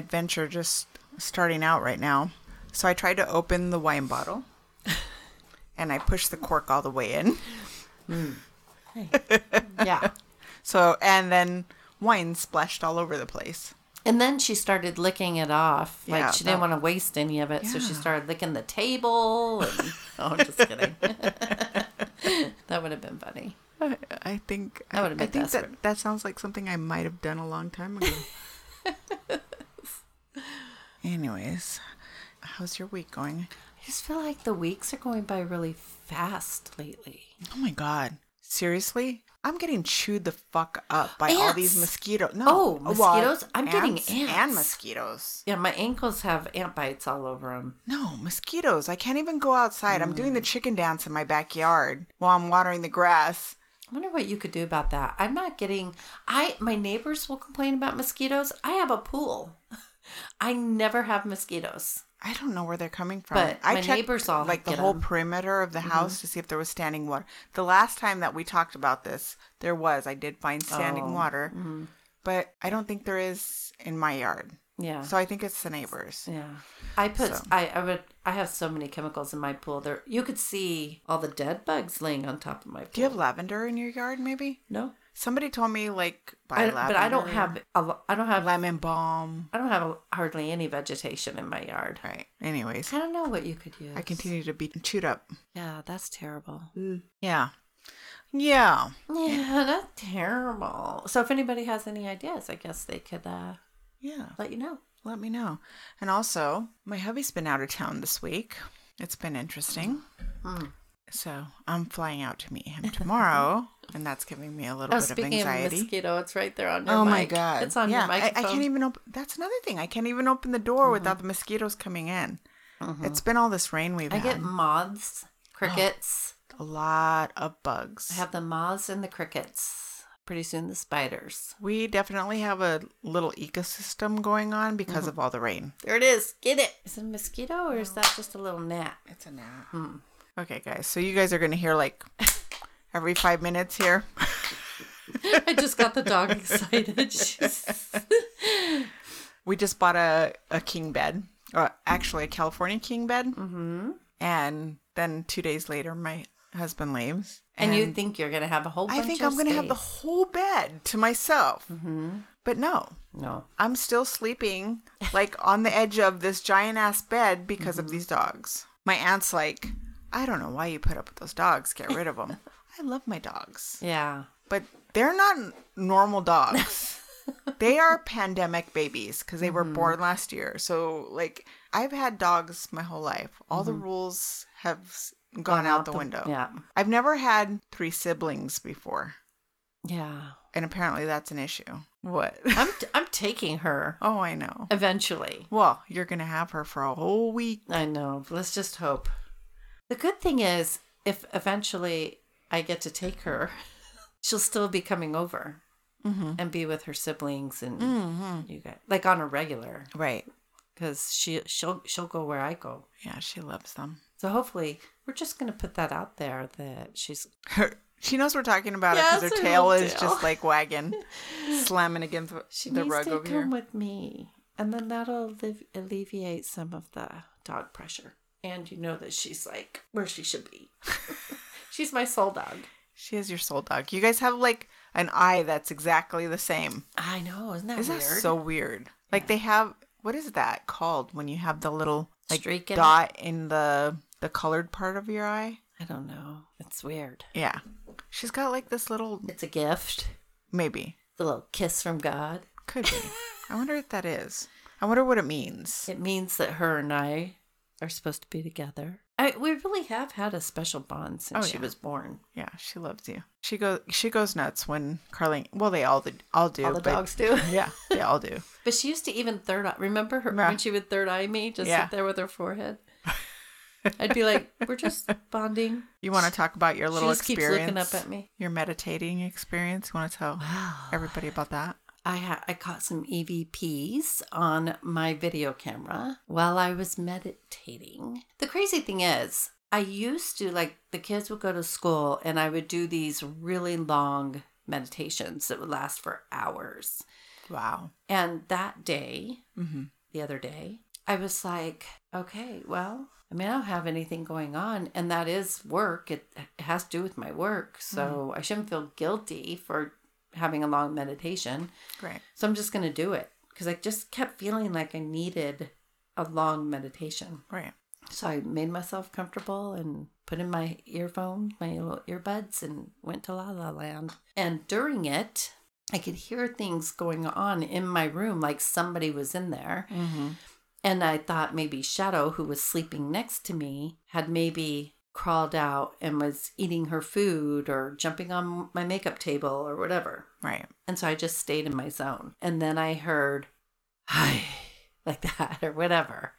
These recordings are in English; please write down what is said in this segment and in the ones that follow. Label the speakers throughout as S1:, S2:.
S1: adventure just starting out right now. So I tried to open the wine bottle and I pushed the cork all the way in. Hmm.
S2: Yeah.
S1: So, and then wine splashed all over the place.
S2: And then she started licking it off. Like
S1: Yeah,
S2: she didn't
S1: that-
S2: want to waste any of it, so she started licking the table. And... oh, just kidding. that would have been funny.
S1: I, I think
S2: That would've been I
S1: think
S2: desperate.
S1: that that sounds like something I might have done a long time ago. Anyways, how's your week going?
S2: I just feel like the weeks are going by really fast lately.
S1: Oh my god. Seriously? I'm getting chewed the fuck up by all these mosquitoes. No.
S2: Oh,
S1: well,
S2: mosquitoes? I'm getting ants.
S1: And mosquitoes.
S2: Yeah, my ankles have ant bites all over them.
S1: No, mosquitoes. I can't even go outside. I'm doing the mm. chicken dance in my backyard while I'm watering the grass.
S2: I wonder what you could do about that. I'm not getting. I my neighbors will complain about mosquitoes. I have a pool. I never have mosquitoes.
S1: I don't know where they're coming from.
S2: But
S1: I
S2: my
S1: checked,
S2: neighbors all
S1: like the
S2: whole
S1: whole
S2: 'em.
S1: perimeter of the mm-hmm. house to see if there was standing water. The last time that we talked about this, there was. I did find standing
S2: Oh,
S1: water, mm-hmm. but I don't think there is in my yard.
S2: Yeah.
S1: So I think it's the neighbors.
S2: Yeah. I put
S1: So-
S2: I, I would I have so many chemicals in my pool. There you could see all the dead bugs laying on top of my pool.
S1: Do you have lavender in your yard? Maybe
S2: no?
S1: Somebody told me like buy
S2: I,
S1: lavender.
S2: but I don't have a I don't have
S1: lemon balm.
S2: I don't have hardly any vegetation in my yard.
S1: Right. Anyways,
S2: I don't know what you could use.
S1: I continue to be chewed up.
S2: Yeah, that's terrible.
S1: Yeah. Yeah.
S2: Yeah, that's terrible. So if anybody has any ideas, I guess they could uh,
S1: Yeah.
S2: let you know.
S1: Let me know. And also, my hubby's been out of town this week. It's been interesting.
S2: Hmm.
S1: So I'm flying out to meet him tomorrow, and that's giving me a little
S2: Oh,
S1: bit of
S2: speaking of
S1: anxiety.
S2: mosquito, it's right there on your
S1: oh my god!
S2: It's on
S1: yeah,
S2: your
S1: I,
S2: microphone.
S1: I can't even open. That's another thing. I can't even open the door without the mosquitoes coming in. It's been all this rain we've
S2: Mm-hmm. I
S1: had.
S2: get moths, crickets.
S1: a lot of bugs.
S2: I have the moths and the crickets. Pretty soon the spiders.
S1: we definitely have a little ecosystem going on because
S2: Mm-hmm.
S1: of all the rain.
S2: There it is. Get it. Is it a mosquito or is that just a little gnat?
S1: It's a gnat. Okay, guys. So you guys are gonna hear like every five minutes here.
S2: I just got the dog excited.
S1: We just bought a, a king bed, or actually a California king bed. Mm-hmm. And then two days later, my husband leaves.
S2: and you think you're gonna have a whole bunch
S1: I think I'm going to have the whole bed to myself. Mm-hmm. But no,
S2: No.
S1: I'm still sleeping like on the edge of this giant ass bed because of these dogs. My aunt's like, I don't know why you put up with those dogs. Get rid of them. I love my dogs,
S2: Yeah.
S1: but they're not normal dogs. they are pandemic babies because they were
S2: Mm-hmm.
S1: born last year. So, like, I've had dogs my whole life. All the rules have s- gone, out, the, window.
S2: Mm-hmm. Yeah.
S1: I've never had three siblings before,
S2: Yeah.
S1: and apparently that's an issue. What?
S2: I'm I'm taking her
S1: oh, I know.
S2: eventually.
S1: Well, you're gonna have her for a whole week.
S2: I know. Let's just hope. The good thing is, if eventually I get to take her, she'll still be coming over mm-hmm. and be with her siblings and mm-hmm. you guys, like on a regular,
S1: Right.
S2: because she she'll she'll go where I go.
S1: Yeah, she loves them.
S2: So hopefully, we're just gonna put that out there that she's
S1: Her, she knows we're talking about it because her tail is
S2: tail.
S1: just like wagging, slamming against the,
S2: she
S1: the
S2: needs
S1: rug
S2: to
S1: over
S2: come
S1: here.
S2: with me, and then that'll allevi- alleviate some of the dog pressure. And you know that she's like where she should be. she's my soul dog.
S1: She is your soul dog. You guys have like an eye that's exactly the same.
S2: I know, isn't that
S1: Isn't
S2: weird?
S1: that so weird? Like they have what is that called when you have the little like
S2: Streak in it?
S1: dot in the the colored part of your eye?
S2: I don't know. It's weird.
S1: Yeah. She's got like this little
S2: It's a gift.
S1: maybe.
S2: The little kiss from God.
S1: Could be. I wonder what that is. I wonder what it means.
S2: It means that her and I are supposed to be together. I, we really have had a special bond since
S1: Oh,
S2: she
S1: yeah.
S2: was born.
S1: Yeah, she loves you. She goes she goes nuts when Carly well they all do, all do.
S2: All the
S1: but-
S2: dogs do.
S1: Yeah, they all do.
S2: But she used to even third eye. Remember her
S1: Yeah.
S2: when she would third eye me, just
S1: Yeah.
S2: sit there with her forehead. I'd be like, "We're just bonding."
S1: You want to talk about your little
S2: she just keeps
S1: experience?
S2: looking up at me.
S1: Your meditating experience. You want to tell everybody about that?
S2: I ha- I caught some EVPs on my video camera while I was meditating. The crazy thing is, I used to like the kids would go to school and I would do these really long meditations that would last for hours.
S1: Wow.
S2: And that day,
S1: Mm-hmm.
S2: the other day, I was like, okay, well, I mean, I don't have anything going on, and that is work. It, it has to do with my work. So I shouldn't feel guilty for having a long meditation.
S1: Right.
S2: So I'm just going to do it because I just kept feeling like I needed a long meditation.
S1: Right.
S2: So I made myself comfortable and put in my earphone, my little earbuds, and went to La La Land. And during it, I could hear things going on in my room, like somebody was in there.
S1: Mm-hmm.
S2: And I thought maybe Shadow, who was sleeping next to me, had maybe crawled out and was eating her food or jumping on my makeup table or whatever.
S1: Right.
S2: And so I just stayed in my zone. And then I heard, hi, like that or whatever.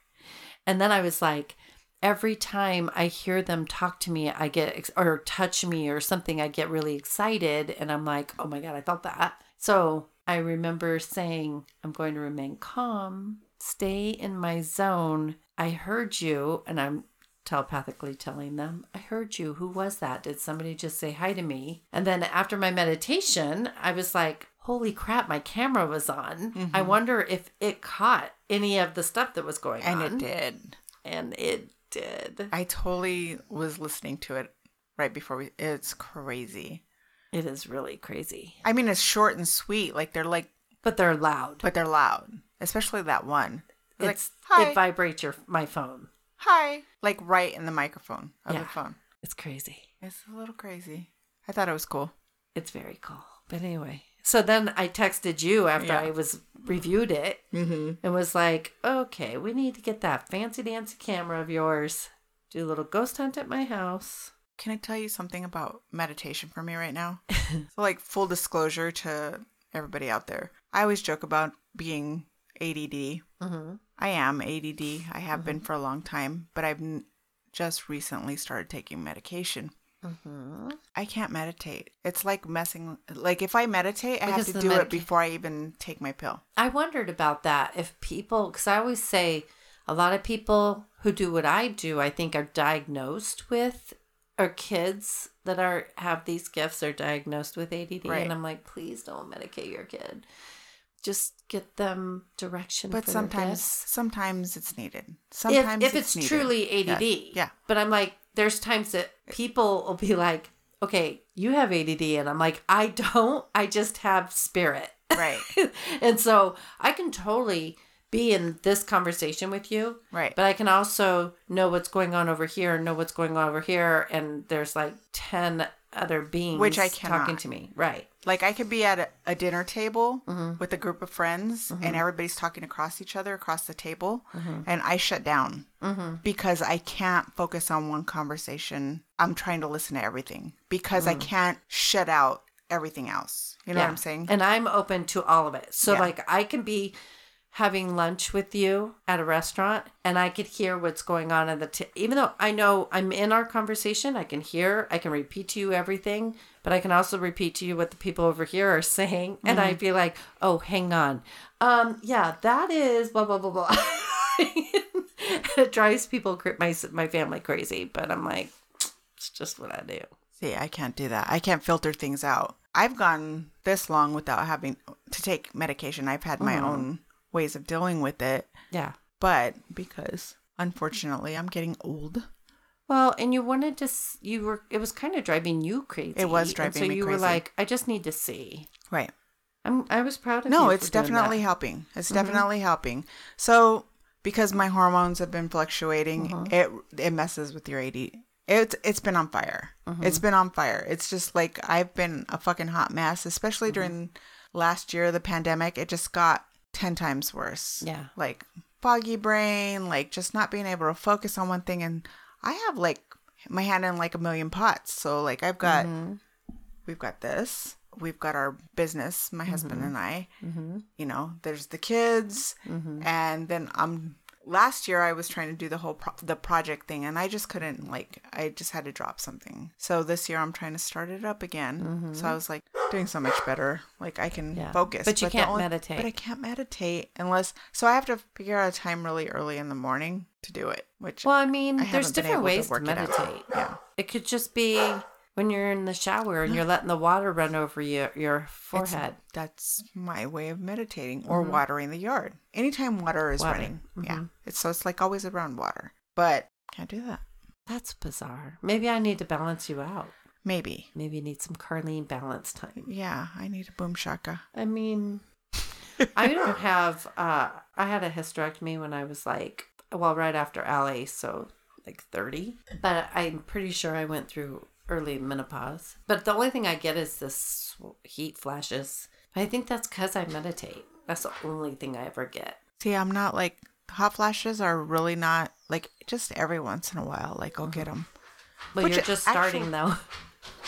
S2: And then I was like, every time I hear them talk to me, I get, ex- or touch me or something, I get really excited. And I'm like, oh my God, I felt that. So I remember saying, I'm going to remain calm, stay in my zone. I heard you. And I'm telepathically telling them, I heard you. Who was that? Did somebody just say hi to me? And then after my meditation, I was like, holy crap, my camera was on. I mm-hmm. wonder if it caught any of the stuff that was going
S1: And
S2: on.
S1: And it did.
S2: And it did.
S1: I totally was listening to it right before we. It's crazy.
S2: It is really crazy.
S1: I mean, it's short and sweet. Like they're like,
S2: But they're loud.
S1: but they're loud. Especially that one. It's like,
S2: it vibrates your my phone.
S1: Hi, like right in the microphone of
S2: Yeah.
S1: the phone.
S2: It's crazy.
S1: It's a little crazy. I thought it was cool.
S2: It's very cool. But anyway, so then I texted you after
S1: Yeah.
S2: I was reviewed it
S1: Mm-hmm.
S2: and was like, okay, we need to get that fancy dancy camera of yours. Do a little ghost hunt at my house.
S1: Can I tell you something about meditation for me right now? so, like, full disclosure to everybody out there. I always joke about being ADD.
S2: Mm-hmm.
S1: I am ADD. I have been for a long time, but I've n- just recently started taking medication.
S2: Mm-hmm.
S1: I can't meditate. It's like messing. Like if I meditate, I
S2: Because
S1: have to do
S2: medica-
S1: it before I even take my pill.
S2: I wondered about that. If people, because I always say a lot of people who do what I do, I think are diagnosed with, or kids that are have these gifts are diagnosed with ADD,
S1: Right.
S2: and I'm like, please don't medicate your kid. Just get them direction.
S1: But sometimes, sometimes it's needed.
S2: if,
S1: Sometimes
S2: if it's,
S1: needed.
S2: truly ADD,
S1: Yes. Yeah.
S2: But I'm like, there's times that people will be like, okay, you have ADD, and I'm like, I don't. I just have spirit.
S1: Right.
S2: and so I can totally be in this conversation with you,
S1: Right.
S2: but I can also know what's going on over here, and know what's going on over here, and there's like 10 other beings
S1: Which I
S2: talking to me. Right.
S1: Like I could be at a, a dinner table
S2: Mm-hmm.
S1: with a group of friends and everybody's talking across each other across the table
S2: Mm-hmm.
S1: and I shut down because I can't focus on one conversation. I'm trying to listen to everything because I can't shut out everything else. You know what
S2: Mm.
S1: I'm saying?
S2: And I'm open to all of it. So,
S1: Yeah.
S2: like, I can be having lunch with you at a restaurant and I could hear what's going on in the t- even though I know I'm in our conversation, I can hear, I can repeat to you everything, but I can also repeat to you what the people over here are saying and I'd be like, "Oh, hang on. Um, yeah, that is blah blah blah blah." it drives people my my family crazy, but I'm like, it's just what I do.
S1: See, I can't do that. I can't filter things out. I've gone this long without having to take medication. I've had my own ways of dealing with it,
S2: Yeah.
S1: but because unfortunately I'm getting old.
S2: Well, and you wanted to, you were, it was kind of driving you crazy.
S1: It was driving
S2: And
S1: so
S2: you were like, I just need to see.
S1: Right.
S2: I'm, I was proud of you.
S1: No, it's definitely helping. It's mm-hmm. definitely helping. So, because my hormones have been fluctuating, mm-hmm. it it messes with your AD. It's it's been on fire. Mm-hmm. It's been on fire. It's just like I've been a fucking hot mess, especially during last year, of the pandemic. It just got ten times worse.
S2: Yeah.
S1: like foggy brain, like just not being able to focus on one thing. And I have like my hand in like a million pots. So like I've got mm-hmm. we've got this we've got our business my husband mm-hmm. and i mm-hmm. you know there's the kids and then um last year i was trying to do the whole pro- the project thing and i just couldn't like i just had to drop something so this year i'm trying to start it up again mm-hmm. so i was like doing so much better like i can
S2: Yeah.
S1: focus
S2: But you
S1: the
S2: can't meditate.
S1: but i can't meditate unless so i have to figure out a time really early in the morning to do it which
S2: Well, I mean,
S1: I
S2: there's different
S1: to
S2: ways to,
S1: it
S2: meditate.
S1: Yeah.
S2: It could just be when you're in the shower and you're letting the water run over your your
S1: It's-
S2: forehead.
S1: that's my way of meditating or watering the yard. Anytime water is
S2: Water.
S1: running. Yeah. It's so it's like always around water. But can't do that.
S2: That's bizarre. Maybe I need to balance you out.
S1: Maybe.
S2: Maybe you need some Carlene balance time.
S1: Yeah, I need a boom shaka.
S2: I mean, I don't have. uh I had a hysterectomy when I was like, well, right after LA, so like thirty. But I'm pretty sure I went through early menopause. But the only thing I get is this heat flashes. I think that's because I meditate. That's the only thing I ever get.
S1: See, I'm not like hot flashes are really not like just every once in a while. Like I'll get them.
S2: But
S1: Which
S2: you're just starting though.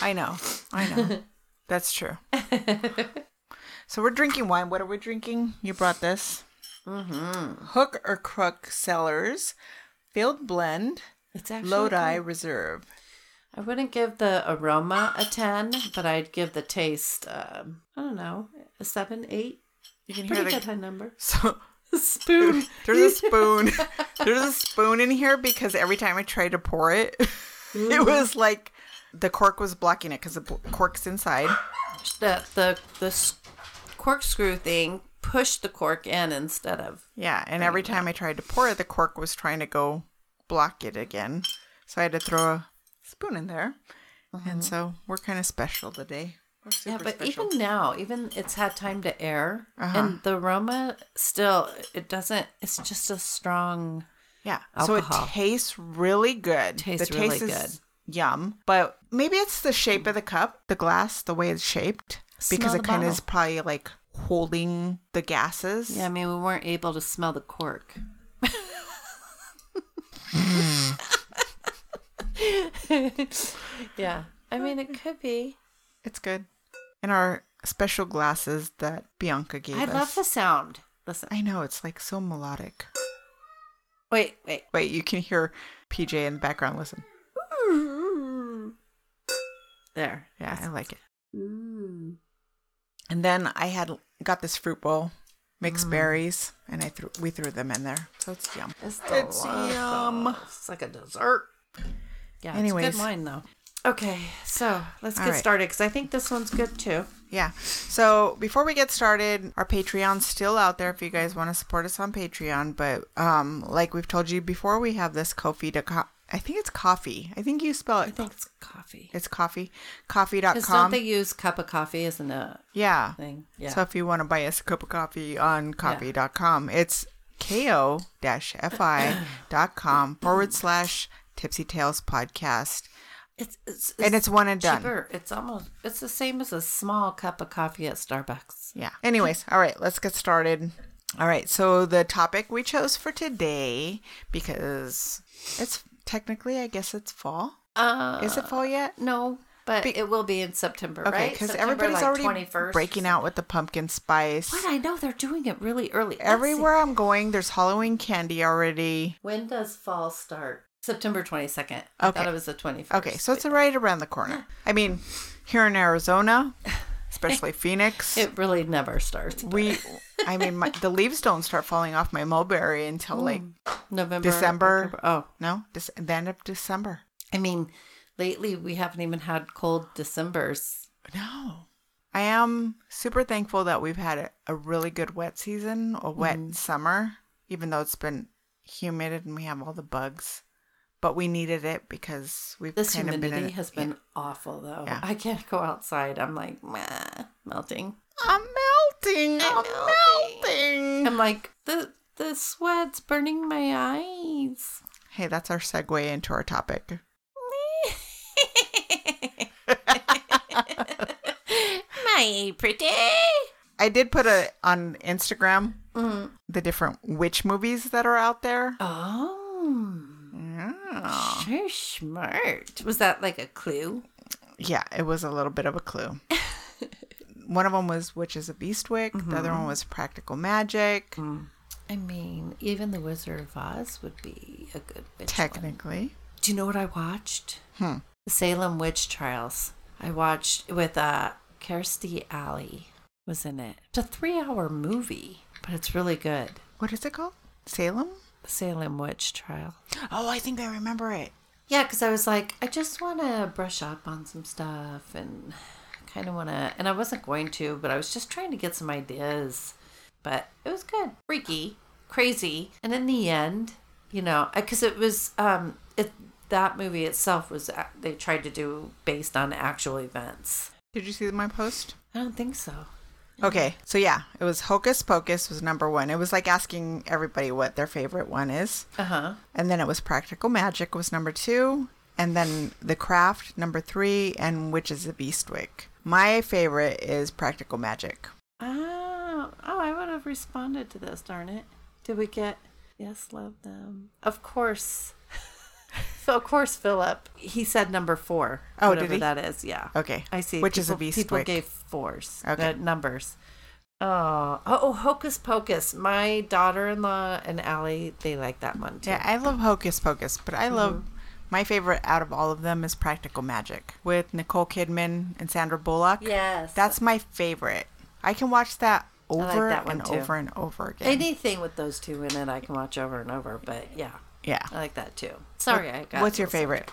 S1: I know. I know. That's true. so we're drinking wine. What are we drinking? You brought this. Mm-hmm. Hook or Crook Cellars Field Blend
S2: It's actually
S1: Lodi
S2: good.
S1: Reserve.
S2: I wouldn't give the aroma a 10, but I'd give the taste, um, I don't know, a 7, 8.
S1: You can
S2: Pretty
S1: hear the
S2: good high number.
S1: so a
S2: Spoon.
S1: there's a spoon. there's a spoon in here because every time I tried to pour it, it was like the cork was blocking it because the cork's inside.
S2: the, the, the corkscrew thing pushed the cork in instead of.
S1: Yeah, and every time I tried to pour it, the cork was trying to go block it again. So I had to throw a spoon in there. And so we're kind of special today. We're super
S2: Yeah, but
S1: special.
S2: even now, even it's had time to air,
S1: Uh-huh.
S2: and the aroma still, it doesn't, it's just a strong.
S1: yeah,
S2: alcohol.
S1: so it tastes really good.
S2: It Tastes
S1: the
S2: really
S1: taste is yum, but maybe it's the shape of the cup, the glass, the way it's shaped, because it kind of is probably like holding the gases.
S2: Yeah, I mean, we weren't able to smell the cork. yeah, I mean, it could be.
S1: It's good. And our special glasses that Bianca gave
S2: I
S1: us.
S2: love the sound. Listen.
S1: I know it's like so melodic.
S2: Wait, wait.
S1: Wait, you can hear PJ in the background. Listen.
S2: There.
S1: Yeah, I like it.
S2: Mm.
S1: And then I had got this fruit bowl, mixed berries, and I threw we threw them in there. So it's yum.
S2: It's,
S1: It's yum.
S2: It's like a dessert. Yeah, it's
S1: Anyways.
S2: good wine though. Okay, so let's
S1: All
S2: get
S1: right.
S2: started because I think this one's good too.
S1: Yeah. So before we get started, our Patreon's still out there if you guys want to support us on Patreon. But um, like we've told you before, we have this Kofi to co- I think it's coffee. I think you spell it.
S2: I think it's coffee.
S1: It's coffee.
S2: Because don't
S1: Coffee.com.
S2: they use cup of coffee as a
S1: yeah.
S2: thing? Yeah.
S1: So if you want to buy us a cup of coffee on coffee.com, it's ko-fi.com forward slash tipsy tales podcast.
S2: it's, it's,
S1: And it's one and done.
S2: cheaper. It's almost it's the same as a small cup of coffee at Starbucks.
S1: Yeah. Anyways, all right, let's get started. All right, so the topic we chose for today, because it's technically, I guess it's fall.
S2: Uh,
S1: Is it fall yet?
S2: no, but
S1: Be-
S2: it will be in September,
S1: Okay,
S2: right?
S1: because everybody's
S2: like,
S1: already
S2: 21st.
S1: breaking out with the pumpkin spice.
S2: What I know they're doing it really early.
S1: Everywhere I'm going, there's Halloween candy already.
S2: When does fall start? September 22nd.
S1: Okay.
S2: I thought it was the 21st.
S1: Okay, so it's right around the corner. I mean, here in Arizona, especially Phoenix,
S2: It really never starts. but
S1: we, I mean, my, the leaves don't start falling off my mulberry until like hmm.
S2: November,
S1: December.
S2: October- Oh,
S1: no, Dec- the end of December.
S2: I mean, lately we haven't even had cold Decembers.
S1: No. I am super thankful that we've had a, a really good wet season, a wet
S2: Mm-hmm.
S1: summer, even though it's been humid and we have all the bugs. But we needed it because we've
S2: This
S1: kind of been
S2: humidity
S1: in
S2: has been awful, though.
S1: Yeah.
S2: I can't go outside. I'm like, meh, melting.
S1: I'm melting. I'm melting.
S2: I'm like, the the sweat's burning my eyes.
S1: Hey, that's our segue into our topic.
S2: My pretty.
S1: I did put a on Instagram
S2: Mm.
S1: the different witch movies that are out there.
S2: Oh,
S1: Yeah.
S2: sure, smart. Was that like a clue?
S1: Yeah, it was a little bit of a clue. one of them was Witches of Eastwick. The other one was Practical Magic.
S2: I mean, even the Wizard of Oz would be a good witch one.
S1: Technically.
S2: Do you know what I watched?
S1: Hmm.
S2: The Salem Witch Trials. I watched with uh Kirstie Alley was in it. It's a three hour movie, but it's really good.
S1: What is it called? Salem?
S2: Salem Witch Trial.
S1: Oh, I think I remember it.
S2: Yeah, because I was like, I just want to brush up on some stuff and kind of want to, and I wasn't going to, but I was just trying to get some ideas. But it was good, freaky, crazy, and in the end, you know, because it was, um, it that movie itself was they tried to do based on actual events.
S1: Did you see my post?
S2: I don't think so.
S1: Okay, so yeah, it was Hocus Pocus was number one. It was like asking everybody what their favorite one is,
S2: Uh huh.
S1: and then it was Practical Magic was number two, and then The Craft number three, and Witches of Eastwick. My favorite is Practical Magic.
S2: Oh, oh, I would have responded to this. Darn it! Did we get? Yes, love them. Of course. So of course, Philip. He said number four.
S1: Oh, did
S2: whatever
S1: he?
S2: that is. Yeah.
S1: Okay,
S2: I see.
S1: Witches
S2: people,
S1: of
S2: People
S1: Eastwick.
S2: gave fours.
S1: Okay.
S2: numbers. Oh, oh, Hocus Pocus. My daughter-in-law and Allie, they like that one too.
S1: Yeah, I love Hocus Pocus, but I love mm-hmm. my favorite out of all of them is Practical Magic with Nicole Kidman and Sandra Bullock.
S2: Yes.
S1: That's my favorite. I can watch that
S2: like
S1: over
S2: that
S1: and
S2: too.
S1: over and over again.
S2: anything with those two in it. I can watch over and over. But yeah,
S1: yeah.
S2: I like that too. Sorry, I got.
S1: What's your
S2: a little
S1: favorite?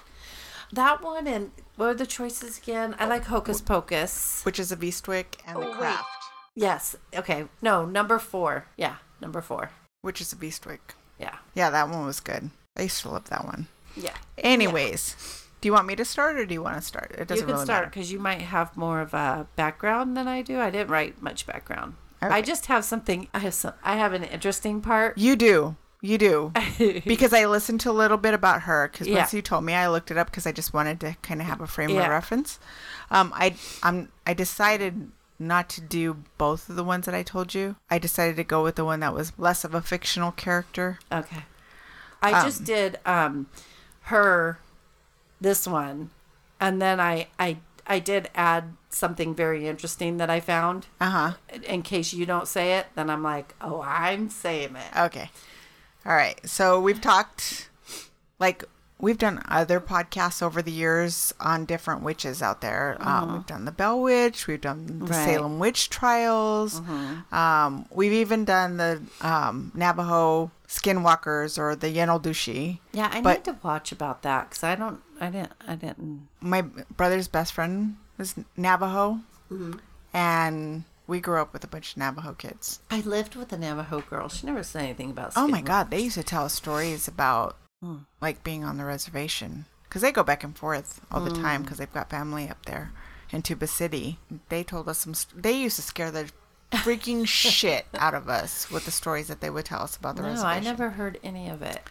S2: That one and what are the choices again? I like Hocus Pocus.
S1: Witches of Eastwick and
S2: Oh,
S1: The
S2: wait.
S1: Craft.
S2: Yes. Okay. No, number four. Yeah, number four.
S1: Witches of Eastwick.
S2: Yeah.
S1: Yeah, that one was good. I used to love that one.
S2: Yeah.
S1: Anyways, do you want me to start or do you want to start? It doesn't
S2: you can
S1: really
S2: start
S1: matter.
S2: because you might have more of a background than I do. I didn't write much background.
S1: Okay.
S2: I just have something. I have some. I have an interesting part.
S1: You do. You do. because I listened to a little bit about her because
S2: Yeah.
S1: once you told me, I looked it up because I just wanted to kind of have a frame
S2: Yeah.
S1: of reference. Um, I I'm I decided not to do both of the ones that I told you. I decided to go with the one that was less of a fictional character.
S2: Okay. I
S1: Um,
S2: just did um her this one and then I I I did add something very interesting that I found.
S1: Uh huh.
S2: In case you don't say it, then I'm like, "Oh, I'm saying it."
S1: Okay. All right. So we've talked, like, we've done other podcasts over the years on different witches out there. Um, we've done the Bell Witch. We've done the
S2: Right.
S1: Salem Witch Trials. Um, we've even done the um, Navajo Skinwalkers or the Yenaldushi.
S2: Yeah, I
S1: But-
S2: need to watch about that cuz I don't I didn't I didn't
S1: My brother's best friend was Navajo,
S2: Mm-hmm.
S1: and we grew up with a bunch of Navajo kids.
S2: I lived with a Navajo girl. She never said anything about
S1: Oh my god, they used to tell us stories about
S2: Hmm.
S1: like being on the reservation because they go back and forth all the
S2: Hmm.
S1: time because they've got family up there in Tuba City. They told us some. St- they used to scare the freaking shit out of us with the stories that they would tell us about the
S2: No,
S1: reservation.
S2: No, I never heard any of it.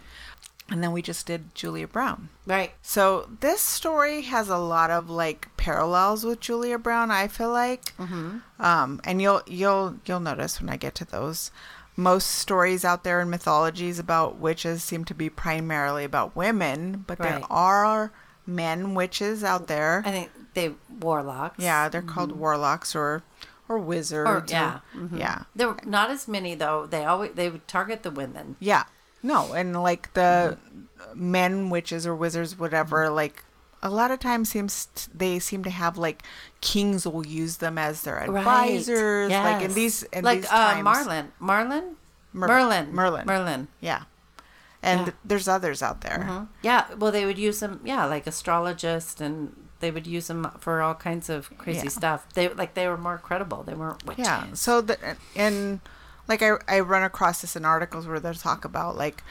S1: And then we just did Julia Brown.
S2: Right.
S1: So this story has a lot of like parallels with Julia Brown. I feel like,
S2: Mm-hmm.
S1: um, and you'll you'll you'll notice when I get to those. Most stories out there in mythologies about witches seem to be primarily about women, but there are men witches out there.
S2: I think they warlocks.
S1: Yeah, they're called warlocks or or wizards.
S2: Or,
S1: or-
S2: yeah. mhm.
S1: yeah,
S2: There were not as many though. They always they would target the women.
S1: yeah. No, and like the
S2: Mm-hmm.
S1: men witches or wizards, whatever. Like a lot of times, seems they seem to have like kings will use them as their advisors. Like in
S2: Yes.
S1: these, in
S2: like
S1: these
S2: uh,
S1: times.
S2: Marlin, Marlin,
S1: Mer-
S2: Merlin,
S1: Merlin.
S2: Merlin.
S1: Yeah, and
S2: Yeah.
S1: there's others out there.
S2: Mhm. Yeah, well, they would use them. Yeah, like astrologists, and they would use them for all kinds of crazy
S1: Yeah.
S2: stuff. They like they were more credible. They weren't witches.
S1: Yeah. So the and like I I run across this in articles where they talk about like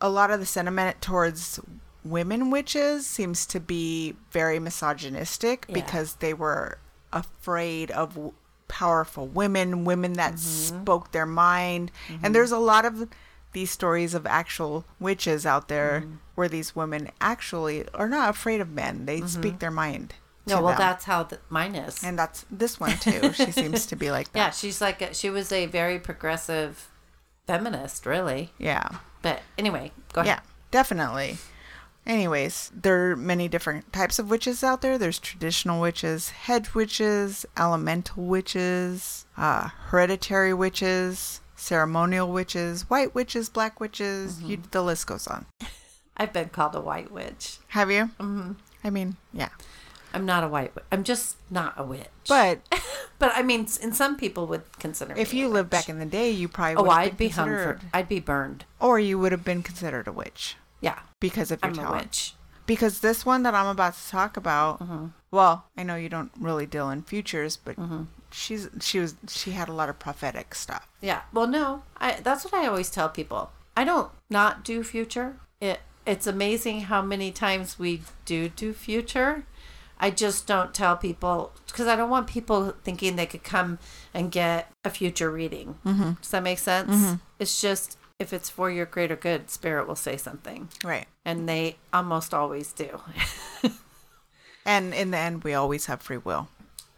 S1: a lot of the sentiment towards women witches seems to be very misogynistic
S2: Yeah.
S1: because they were afraid of w- powerful women, women that
S2: Mm-hmm.
S1: spoke their mind. And there's a lot of these stories of actual witches out there
S2: Mm-hmm.
S1: where these women actually are not afraid of men. They speak their mind.
S2: No, well,
S1: them.
S2: that's how the, mine is.
S1: and that's this one too. She seems to be like that.
S2: yeah, she's like a, she was a very progressive feminist, really.
S1: Yeah.
S2: But anyway, go ahead.
S1: Yeah, definitely. Anyways, there are many different types of witches out there. There's traditional witches, hedge witches, elemental witches, uh, hereditary witches, ceremonial witches, white witches, black witches. You, the list goes on.
S2: I've been called a white witch.
S1: Have you? Mm-hmm. I mean, yeah.
S2: I'm not a white witch. I'm just not a witch.
S1: But
S2: but I mean, and some people would consider.
S1: if
S2: me a
S1: you lived back in the day, you probably
S2: oh, I'd be hung for. I'd be burned.
S1: or you would have been considered a witch
S2: Yeah,
S1: because of your
S2: I'm a witch.
S1: because this one that I'm about to talk about, mm-hmm. well, I know you don't really deal in futures, but mm-hmm. she's she was she had a lot of prophetic stuff.
S2: Yeah. Well, no, I that's what I always tell people. I don't not do future. It it's amazing how many times we do do future. I just don't tell people because I don't want people thinking they could come and get a future reading. Mm-hmm. Does that make sense? It's just if it's for your greater good, spirit will say something,
S1: Right.
S2: and they almost always do.
S1: And in the end, we always have free will.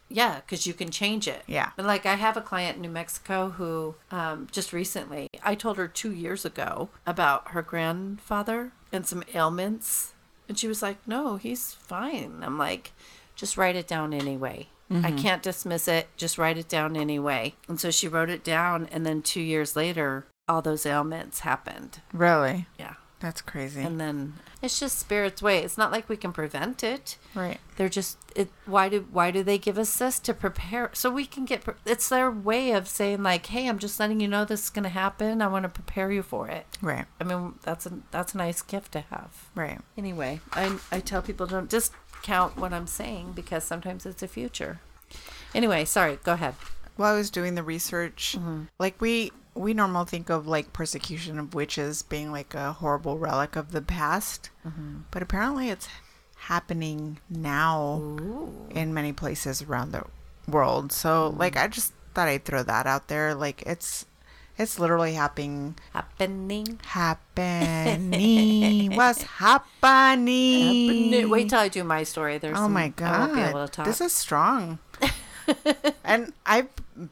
S2: Yeah, because you can change it.
S1: Yeah.
S2: But like I have a client in New Mexico who um, just recently, I told her two years ago about her grandfather and some ailments. And she was like, no, he's fine. I'm like, just write it down anyway. I mm-hmm. can't dismiss it. Just write it down anyway. And so she wrote it down. And then two years later, all those ailments happened.
S1: Really?
S2: Yeah.
S1: That's crazy.
S2: And then it's just spirit's way. It's not like we can prevent it
S1: right.
S2: they're just it why do why do they give us this to prepare so we can get it's their way of saying like hey i'm just letting you know this is going to happen i want to prepare you for it
S1: Right.
S2: i mean that's a that's a nice gift to have
S1: Right.
S2: anyway i i tell people don't discount what i'm saying because sometimes it's a future anyway sorry go ahead
S1: While I was doing the research, mm-hmm. like we we normally think of like persecution of witches being like a horrible relic of the past, mm-hmm. but apparently it's happening now in many places around the world. So mm-hmm. like I just thought I'd throw that out there. Like it's it's literally happening
S2: happening
S1: happening. What's happening?
S2: wait till i do my story there's
S1: Oh
S2: some-
S1: my
S2: i won't be able to
S1: god.
S2: talk
S1: This is strong. and I've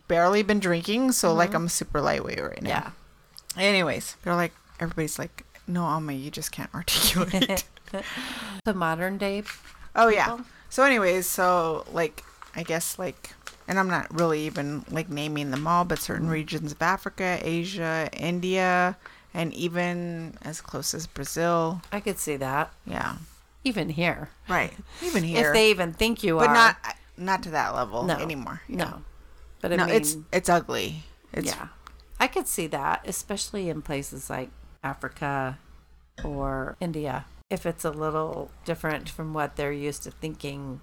S1: barely been drinking, so like mm-hmm. I'm super lightweight right now.
S2: yeah
S1: Anyways, they're like everybody's like, "No, Alma, you just can't articulate."
S2: the modern day
S1: oh yeah. So anyways, so like I guess like and I'm not really even like naming them all, but certain mm-hmm. regions of Africa, Asia, India, and even as close as Brazil.
S2: i could see that
S1: Yeah.
S2: even here
S1: Right. Even here.
S2: if they even think you
S1: but
S2: are
S1: not not to that level
S2: No.
S1: anymore.
S2: No. But I
S1: No,
S2: mean,
S1: it's it's ugly. It's
S2: yeah. I could see that, especially in places like Africa or India. If it's a little different from what they're used to thinking,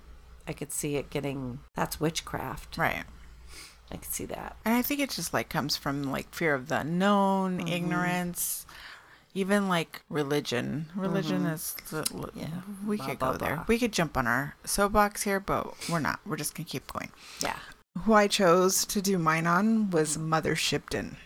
S2: I could see it getting that's witchcraft.
S1: right.
S2: I could see that.
S1: And I think it just like comes from like fear of the unknown,
S2: Mm-hmm.
S1: ignorance, even like religion. Religion is
S2: Mm-hmm. Yeah.
S1: We
S2: Blah,
S1: could
S2: blah,
S1: go there.
S2: blah.
S1: We could jump on our soapbox here, but we're not. We're just gonna keep going.
S2: Yeah.
S1: Who I chose to do mine on was Mother Shipton,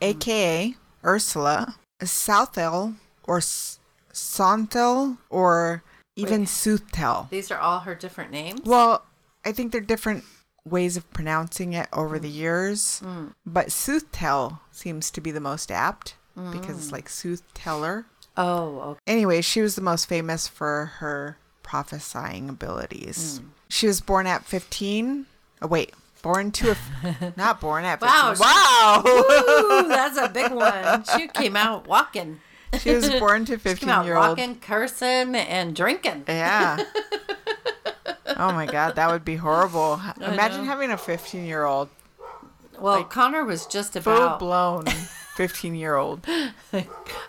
S1: aka Ursula, Southel, or S- Sonthel, or even
S2: Wait.
S1: Soothtel.
S2: These are all her different names.
S1: Well, I think they're different ways of pronouncing it over the mm. years, mm. but Soothtel seems to be the most apt because it's mm. like soothteller.
S2: oh, okay.
S1: Anyway, she was the most famous for her prophesying abilities. She was born at 15. Oh, wait. Born to a. f- not born at 15.
S2: Wow,
S1: Wow.
S2: That's a big one. She came out walking.
S1: she was born to
S2: She
S1: 15
S2: came out
S1: year old.
S2: walking, cursing, and drinking.
S1: Yeah. oh my God. That would be horrible. Imagine
S2: know.
S1: having a 15 year old,
S2: Well, Connor was just about.
S1: full blown 15 year old.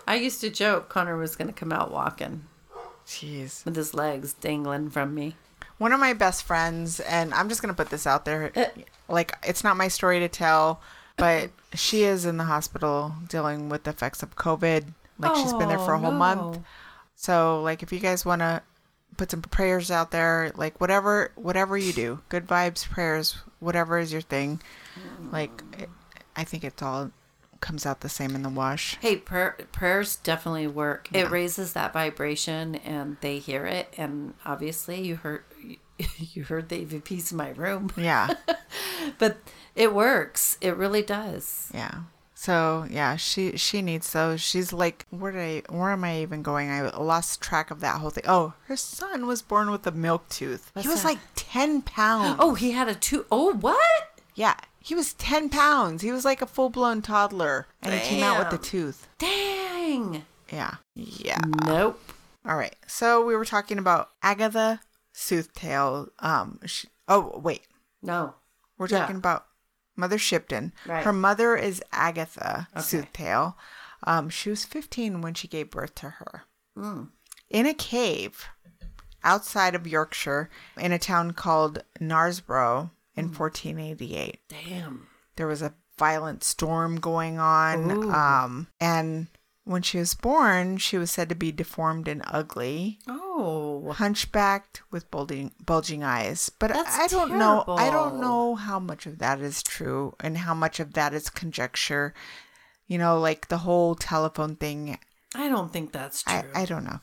S2: I used to joke Connor was going to come out walking
S1: Jeez.
S2: with his legs dangling from me.
S1: One of my best friends, and I'm just going to put this out there
S2: Uh.
S1: like, it's not my story to tell, but she is in the hospital dealing with the effects of COVID. Like, she's been there for a
S2: Oh,
S1: whole
S2: no.
S1: month. So, like, if you guys want to put some prayers out there, like, whatever, whatever you do, good vibes, prayers, whatever is your thing, like, it, I think it's all comes out the same in the wash.
S2: Hey, prayer, prayers definitely work. It raises that vibration, and they hear it. And obviously, you heard you heard the EVPs in my room,
S1: Yeah.
S2: but it works. It really does.
S1: Yeah. So yeah, she she needs those. She's like, where did I? Where am I even going? I lost track of that whole thing. Oh, her son was born with a milk tooth.
S2: What's
S1: he was
S2: that?
S1: like ten pounds.
S2: Oh, he had a two oh what?
S1: yeah, he was ten pounds. He was like a full blown toddler, and he came out with the tooth.
S2: Dang.
S1: Yeah. Yeah.
S2: Nope.
S1: All right. So we were talking about Agatha Soothtail. Um. She, oh wait,
S2: No.
S1: we're
S2: Yeah.
S1: talking about Mother Shipton.
S2: Right.
S1: Her mother is Agatha
S2: Okay.
S1: Soothtail. Um, she was 15 when she gave birth to her.
S2: Mm.
S1: in a cave outside of Yorkshire in a town called Knaresborough in 1488.
S2: Damn.
S1: There was a violent storm going on. Um, and when she was born, she was said to be deformed and ugly,
S2: Oh.
S1: hunchbacked with bulging, bulging eyes. But
S2: That's
S1: I don't know. I don't know how much of that is true and how much of that is conjecture. You know, like the whole telephone thing
S2: I don't think that's true.
S1: I, I don't know.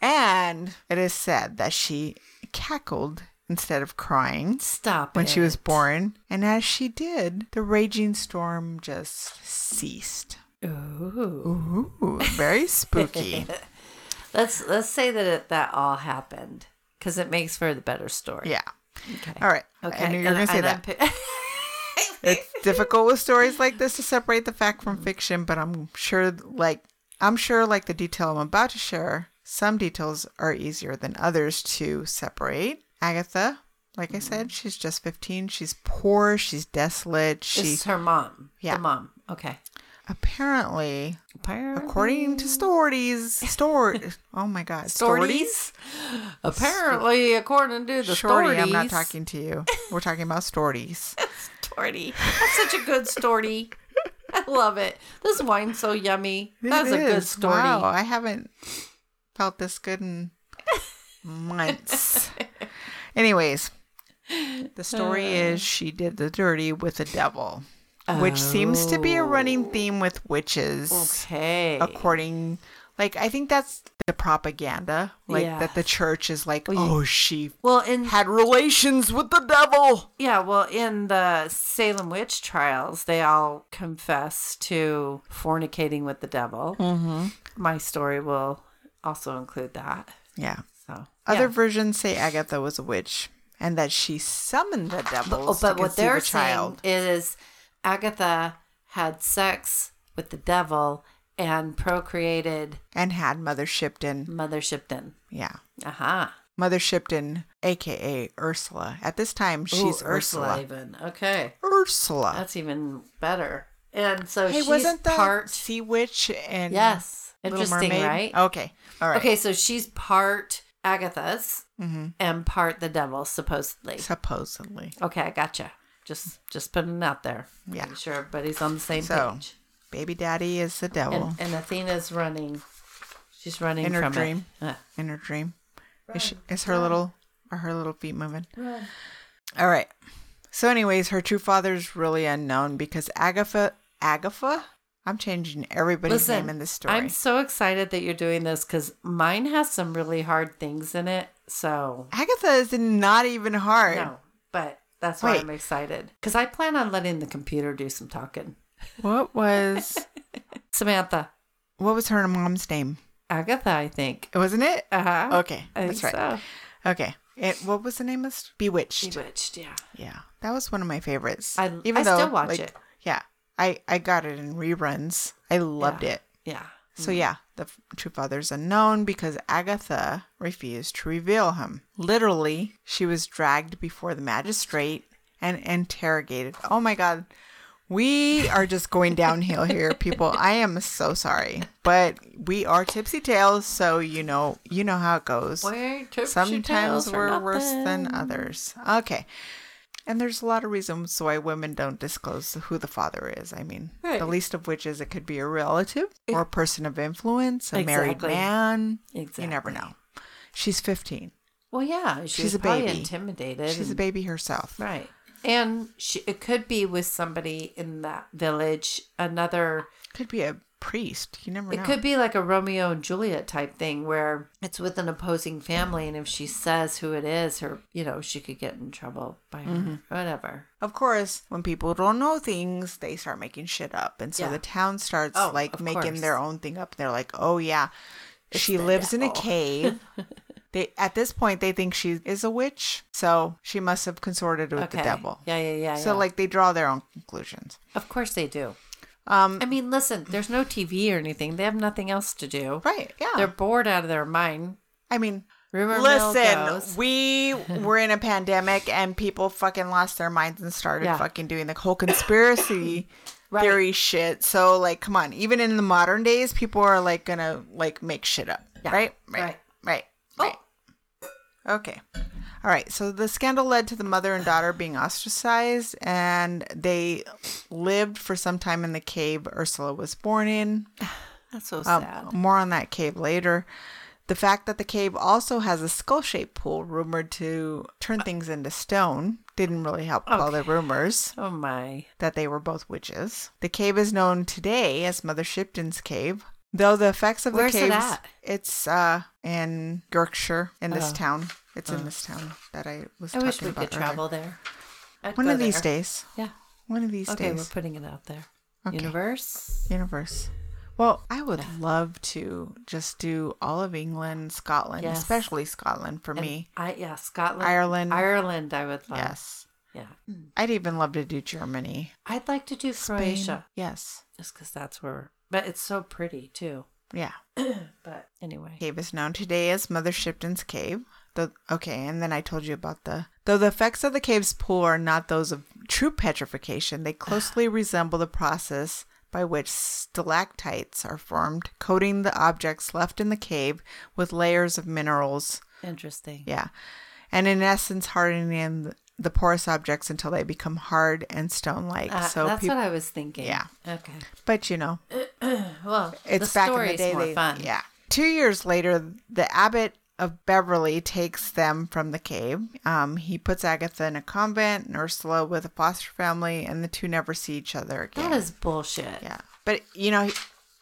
S1: And it is said that she cackled instead of crying
S2: Stop
S1: when she was born. And as she did, the raging storm just ceased.
S2: Ooh.
S1: Ooh, very spooky.
S2: Let's let's say that it, that all happened because it makes for the better story.
S1: yeah.
S2: Okay.
S1: All right.
S2: Okay.
S1: I knew you were going to say that.
S2: Pi-
S1: It's difficult with stories like this to separate the fact from fiction, but I'm sure, like, I'm sure, like the detail I'm about to share, some details are easier than others to separate. Agatha, like I said, mm-hmm. she's just 15. She's poor. She's desolate.
S2: She's her mom.
S1: Yeah.
S2: The mom. Okay.
S1: Apparently,
S2: Apparently.
S1: according to stories, story. Oh my God,
S2: Stories? Apparently, according to the
S1: Shorty,
S2: stories.
S1: I'm not talking to you. We're talking about stories.
S2: Story. That's such a good story. I love it. This wine's so yummy. That's a good story.
S1: Wow, I haven't felt this good in months. Anyways, the story is she did the dirty with the devil, which seems to be a running theme with witches,
S2: Okay.
S1: according. Like I think that's the propaganda, like
S2: Yeah.
S1: that the church is like, oh, she
S2: Well, in
S1: had relations with the devil.
S2: yeah, well, in the Salem witch trials, they all confess to fornicating with the devil. Mm-hmm. My story will also include that.
S1: Yeah.
S2: So
S1: Other
S2: yeah.
S1: versions say Agatha was a witch and that she summoned the devils
S2: Oh,
S1: to
S2: but what they're
S1: child.
S2: saying is Agatha had sex with the devil and procreated
S1: and had Mother Shipton.
S2: Mother Shipton.
S1: Yeah.
S2: Aha.
S1: Mother Shipton, aka Ursula. At this time, she's
S2: Ooh,
S1: Ursula.
S2: even. Okay.
S1: Ursula.
S2: That's even better. And so
S1: hey,
S2: she's
S1: wasn't the
S2: part.
S1: Sea Witch and
S2: Yes. Interesting,
S1: Mermaid?
S2: right?
S1: Okay. All right.
S2: Okay, so she's part Agatha's
S1: Mm-hmm.
S2: and part the devil, supposedly.
S1: Supposedly.
S2: Okay, I gotcha. Just just putting it out there.
S1: Yeah.
S2: Making sure everybody's on the same
S1: So,
S2: page.
S1: Baby Daddy is the devil
S2: And, and Athena's running. She's running
S1: In her dream.
S2: it.
S1: In her dream. Is, she, is her little are her little feet moving? All right. So, anyways, her true father's really unknown because Agatha. Agatha. I'm changing everybody's name in this story.
S2: I'm so excited that you're doing this because mine has some really hard things in it. So
S1: Agatha is not even hard.
S2: no, but that's why
S1: Wait.
S2: I'm excited because I plan on letting the computer do some talking.
S1: What was
S2: Samantha,
S1: what was her mom's name?
S2: Agatha, I think.
S1: Wasn't it?
S2: Uh huh.
S1: Okay,
S2: I
S1: that's right.
S2: so.
S1: Okay. It, what was the name of? Bewitched.
S2: Bewitched, yeah.
S1: Yeah, that was one of my favorites.
S2: I- even though I still watch it.
S1: Yeah, I I got it in reruns. I loved
S2: Yeah.
S1: it.
S2: Yeah.
S1: So yeah, the true father's unknown because Agatha refused to reveal him. Literally, she was dragged before the magistrate and interrogated. Oh my god. We are just going downhill here, people. I am so sorry. But we are tipsy tales, so you know you know how it goes. Sometimes we're worse than others. Okay. And there's a lot of reasons why women don't disclose who the father is. I mean,
S2: Right.
S1: the least of which is it could be a relative or a person of influence, a married man.
S2: Exactly.
S1: You never know. She's 15.
S2: Well, yeah, she
S1: She's a baby.
S2: intimidated.
S1: She's a baby herself.
S2: Right. And she, it could be with somebody in that village, another,
S1: Could be a priest. You never know.
S2: it could be like a Romeo and Juliet type thing where it's with an opposing family. And if she says who it is, her, you know, she could get in trouble by her,
S1: Mm-hmm.
S2: whatever.
S1: Of course, when people don't know things, they start making shit up. And so
S2: Yeah.
S1: the town starts
S2: Oh,
S1: like making
S2: course.
S1: their own thing up. They're like, oh, yeah, she
S2: the
S1: lives in a cave. they At this point, they think she is a witch. So she must have consorted with the devil.
S2: Yeah, yeah, yeah.
S1: So,
S2: yeah.
S1: like, they draw their own conclusions.
S2: of course they do.
S1: Um,
S2: I mean, listen, there's no TV or anything. They have nothing else to do.
S1: right. Yeah.
S2: They're bored out of their mind.
S1: I mean,
S2: Rumor
S1: listen, we were in a pandemic and people fucking lost their minds and started
S2: Yeah.
S1: fucking doing the whole conspiracy
S2: Right.
S1: theory shit. So, like, come on. Even in the modern days, people are like gonna like make shit up.
S2: Yeah.
S1: Right?
S2: Right.
S1: Right. Right. Okay. All right. So the scandal led to the mother and daughter being ostracized, and they lived for some time in the cave Ursula was born in.
S2: That's so
S1: Um,
S2: sad.
S1: more on that cave later. The fact that the cave also has a skull shaped pool rumored to turn things into stone didn't really help All the rumors
S2: Oh my.
S1: that they were both witches. The cave is known today as Mother Shipton's Cave. Though the effects of
S2: Where's
S1: the
S2: it
S1: caves,
S2: at?
S1: it's uh in Yorkshire in this
S2: Oh.
S1: town. It's in this town that I was
S2: I wish we
S1: about
S2: could
S1: earlier.
S2: travel there. I'd
S1: One of these days.
S2: Yeah.
S1: One of these days.
S2: Okay, we're putting it out there.
S1: Okay.
S2: Universe.
S1: Universe. Well, I would love to just do all of England, Scotland,
S2: Yes.
S1: especially Scotland for
S2: And
S1: me.
S2: I yeah, Scotland.
S1: Ireland.
S2: Ireland I would love.
S1: Yes.
S2: Yeah. Mm.
S1: I'd even love to do Germany.
S2: I'd like to do
S1: Spain.
S2: Croatia.
S1: Yes.
S2: Just because that's where but it's so pretty too.
S1: Yeah.
S2: But anyway.
S1: Cave is known today as Mother Shipton's Cave. The, okay, and then I told you about the. Though the effects of the cave's pool are not those of true petrification, they closely resemble the process by which stalactites are formed, coating the objects left in the cave with layers of minerals.
S2: Interesting.
S1: Yeah. And in essence, hardening the, the porous objects until they become hard and stone like.
S2: Uh,
S1: so
S2: that's what I was thinking.
S1: Yeah.
S2: Okay.
S1: But you know,
S2: Well,
S1: it's
S2: the
S1: back in the day.
S2: more
S1: they,
S2: fun.
S1: Yeah. Two years later, the abbot of Beverley takes them from the cave. Um, he puts Agatha in a convent and Ursula with a foster family, and the two never see each other again.
S2: That is bullshit.
S1: yeah. But you know, he-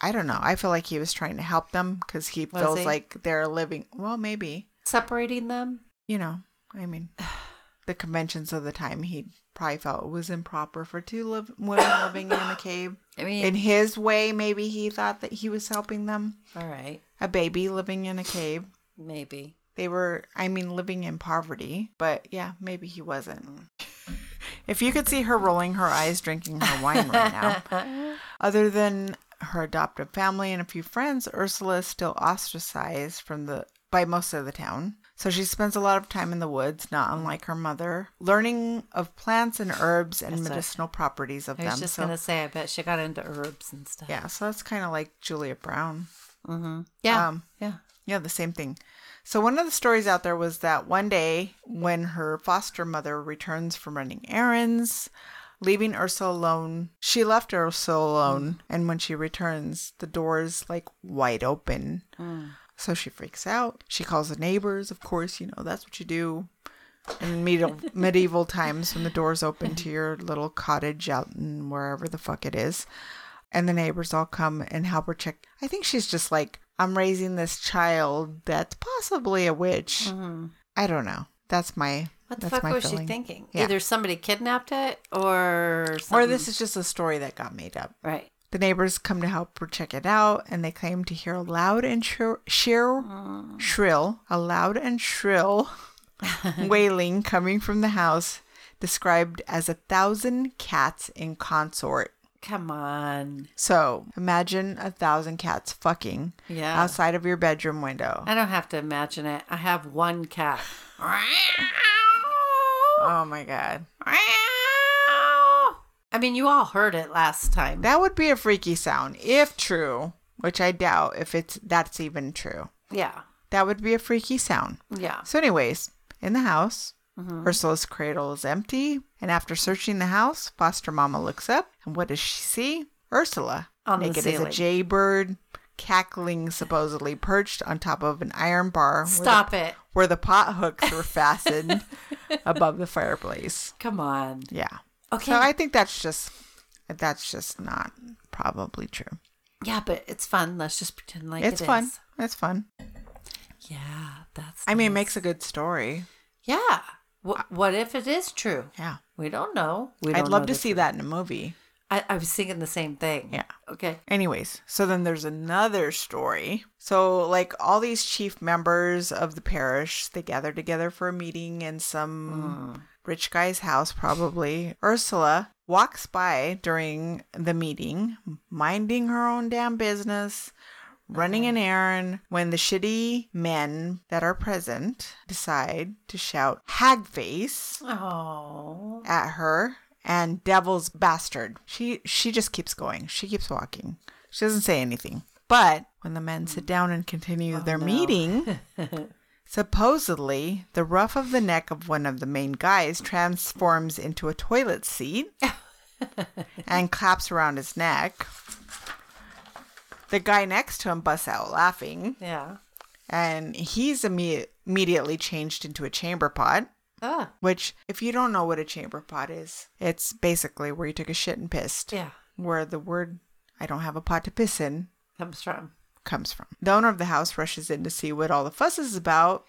S1: I don't know. I feel like he was trying to help them because he
S2: Was
S1: feels
S2: he?
S1: like they're living. Well, maybe
S2: Separating them?
S1: you know. I mean, the conventions of the time, he probably felt it was improper for two live, women living in a cave.
S2: I mean,
S1: In his way, maybe he thought that he was helping them.
S2: all right.
S1: A baby living in a cave.
S2: Maybe.
S1: They were, I mean, living in poverty, but yeah, maybe he wasn't. If you could see her rolling her eyes drinking her wine right now. Other than her adoptive family and a few friends, Ursula is still ostracized from the by most of the town. So she spends a lot of time in the woods, not unlike her mother, learning of plants and herbs and
S2: That's
S1: medicinal properties of them.
S2: I was
S1: them.
S2: just
S1: So
S2: gonna say, I bet she got into herbs and stuff.
S1: yeah, so that's kind of like Julia Brown.
S2: Mm-hmm. Yeah.
S1: Um,
S2: yeah.
S1: Yeah, the same thing. So one of the stories out there was that one day when her foster mother returns from running errands, leaving Ursula alone, she left Ursula alone, mm. and when she returns, the door is like wide open. Mm. So she freaks out. She calls the neighbors, of course, you know, that's what you do in medieval medieval times when the door's open to your little cottage out in wherever the fuck it is. And the neighbors all come and help her check. I think she's just like, I'm raising this child that's possibly a witch. I don't know. That's my
S2: Mm-hmm. What the fuck was
S1: feeling.
S2: she thinking?
S1: Yeah.
S2: Either somebody kidnapped it or something.
S1: Or this is just a story that got made up.
S2: right.
S1: The neighbors come to help her check it out, and they claim to hear a loud and shrill, shrill, shrill a loud and shrill wailing coming from the house, described as a thousand cats in consort.
S2: Come on.
S1: So imagine a thousand cats fucking
S2: Yeah.
S1: outside of your bedroom window.
S2: I don't have to imagine it. I have one cat.
S1: Oh my god.
S2: I mean, you all heard it last time.
S1: That would be a freaky sound, if true, which I doubt if it's that's even true.
S2: yeah.
S1: That would be a freaky sound.
S2: Yeah.
S1: So, anyways, in the house, Mm-hmm. Ursula's cradle is empty, and after searching the house, foster mama looks up, and what does she see? Ursula,
S2: On the
S1: naked as a jaybird, cackling, supposedly perched on top of an iron bar where the-
S2: Stop it.
S1: where the pot hooks were fastened above the fireplace.
S2: Come on.
S1: Yeah.
S2: Okay.
S1: So I think that's just that's just not probably true.
S2: yeah, but it's fun. Let's just pretend like
S1: it's
S2: it
S1: fun.
S2: is.
S1: It's fun.
S2: Yeah, that's.
S1: I mean, it makes a good story.
S2: Yeah. What, what if it is true?
S1: Yeah.
S2: We don't know. We
S1: I'd love to see
S2: truth.
S1: that in a movie.
S2: I, I was thinking the same thing.
S1: Yeah.
S2: Okay.
S1: Anyways, so then there's another story. So, like all these chief members of the parish, they gather together for a meeting in some hmm. rich guy's house, probably. Ursula walks by during the meeting, minding her own damn business, running an errand, when the shitty men that are present decide to shout hagface
S2: Oh.
S1: at her and devil's bastard. She she just keeps going. She keeps walking. She doesn't say anything. But when the men sit down and continue oh, their meeting, supposedly the ruff of the neck of one of the main guys transforms into a toilet seat and claps around his neck. The guy next to him busts out laughing,
S2: Yeah.
S1: and he's imme- immediately changed into a chamber pot.
S2: Ah.
S1: Which, if you don't know what a chamber pot is, it's basically where you took a shit and pissed.
S2: Yeah.
S1: Where the word "I don't have a pot to piss in"
S2: Comes from.
S1: comes from. The owner of the house rushes in to see what all the fuss is about.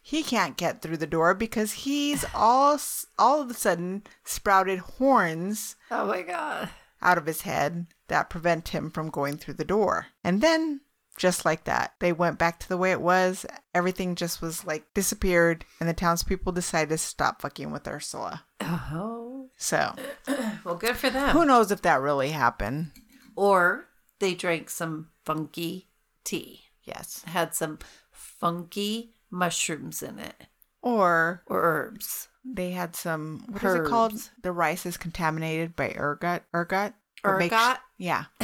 S1: He can't get through the door because he's all all of a sudden sprouted horns
S2: Oh my god.
S1: out of his head that prevent him from going through the door. And then just like that, they went back to the way it was. Everything just was like disappeared, and the townspeople decided to stop fucking with Ursula.
S2: Oh.
S1: So
S2: Well, good for them.
S1: who knows if that really happened?
S2: Or they drank some funky tea.
S1: Yes.
S2: Had some funky mushrooms in it.
S1: Or
S2: Or herbs.
S1: they had some what what is it called? The rice is contaminated by ergot. Ergot. Makes-
S2: Ergot?
S1: yeah.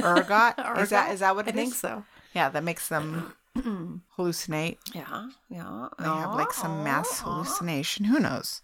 S1: Ergot. Is that
S2: Ergot?
S1: is that what
S2: I
S1: it
S2: think so.
S1: Yeah, that makes them hallucinate.
S2: Yeah. Yeah.
S1: They have like some mass hallucination. Who knows?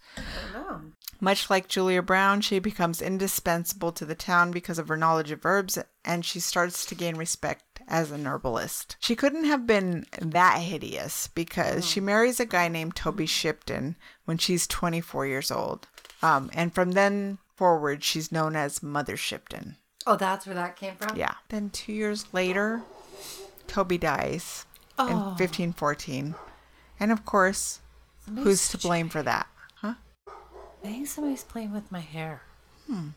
S2: No.
S1: Much like Julia Brown, she becomes indispensable to the town because of her knowledge of herbs, and she starts to gain respect as an herbalist. She couldn't have been that hideous because she marries a guy named Toby Shipton when she's 24 years old. Um, and from then forward, she's known as Mother Shipton.
S2: Oh, that's where that came from?
S1: Yeah. Then two years later, Toby dies in
S2: Oh.
S1: 1514. And of course, who's to blame for that? Huh?
S2: I think somebody's playing with my hair. Hmm.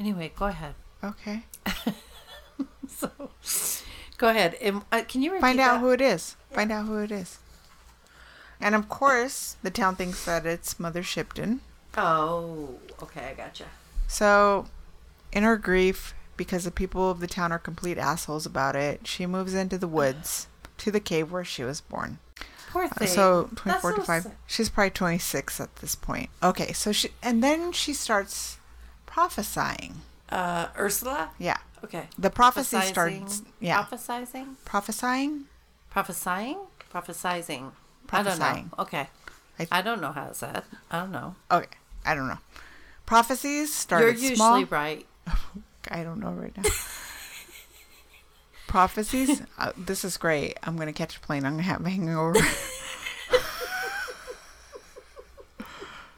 S2: Anyway, go ahead.
S1: Okay.
S2: So, go ahead. And, uh, can you
S1: Find out
S2: that?
S1: who it is. Find out who it is. And of course, the town thinks that it's Mother Shipton.
S2: Oh, okay, I gotcha.
S1: So, in her grief, because the people of the town are complete assholes about it, she moves into the woods to the cave where she was born.
S2: Poor
S1: Uh,
S2: thing.
S1: So,
S2: That's
S1: 24 to 5.
S2: sad.
S1: She's probably 26 at this point. Okay, so she, and then she starts prophesying.
S2: Uh, Ursula?
S1: Yeah.
S2: Okay.
S1: The prophecy starts, yeah.
S2: Prophesizing?
S1: Prophesying?
S2: Prophesying? Prophesizing. I don't
S1: Prophesying.
S2: know. Okay.
S1: I-
S2: I, don't know how it's said. I don't know.
S1: Okay, I don't know. Prophecies started
S2: You're usually
S1: small.
S2: right.
S1: I don't know right now. Prophecies. Uh, this is great. I'm gonna catch a plane. I'm gonna have a hangover.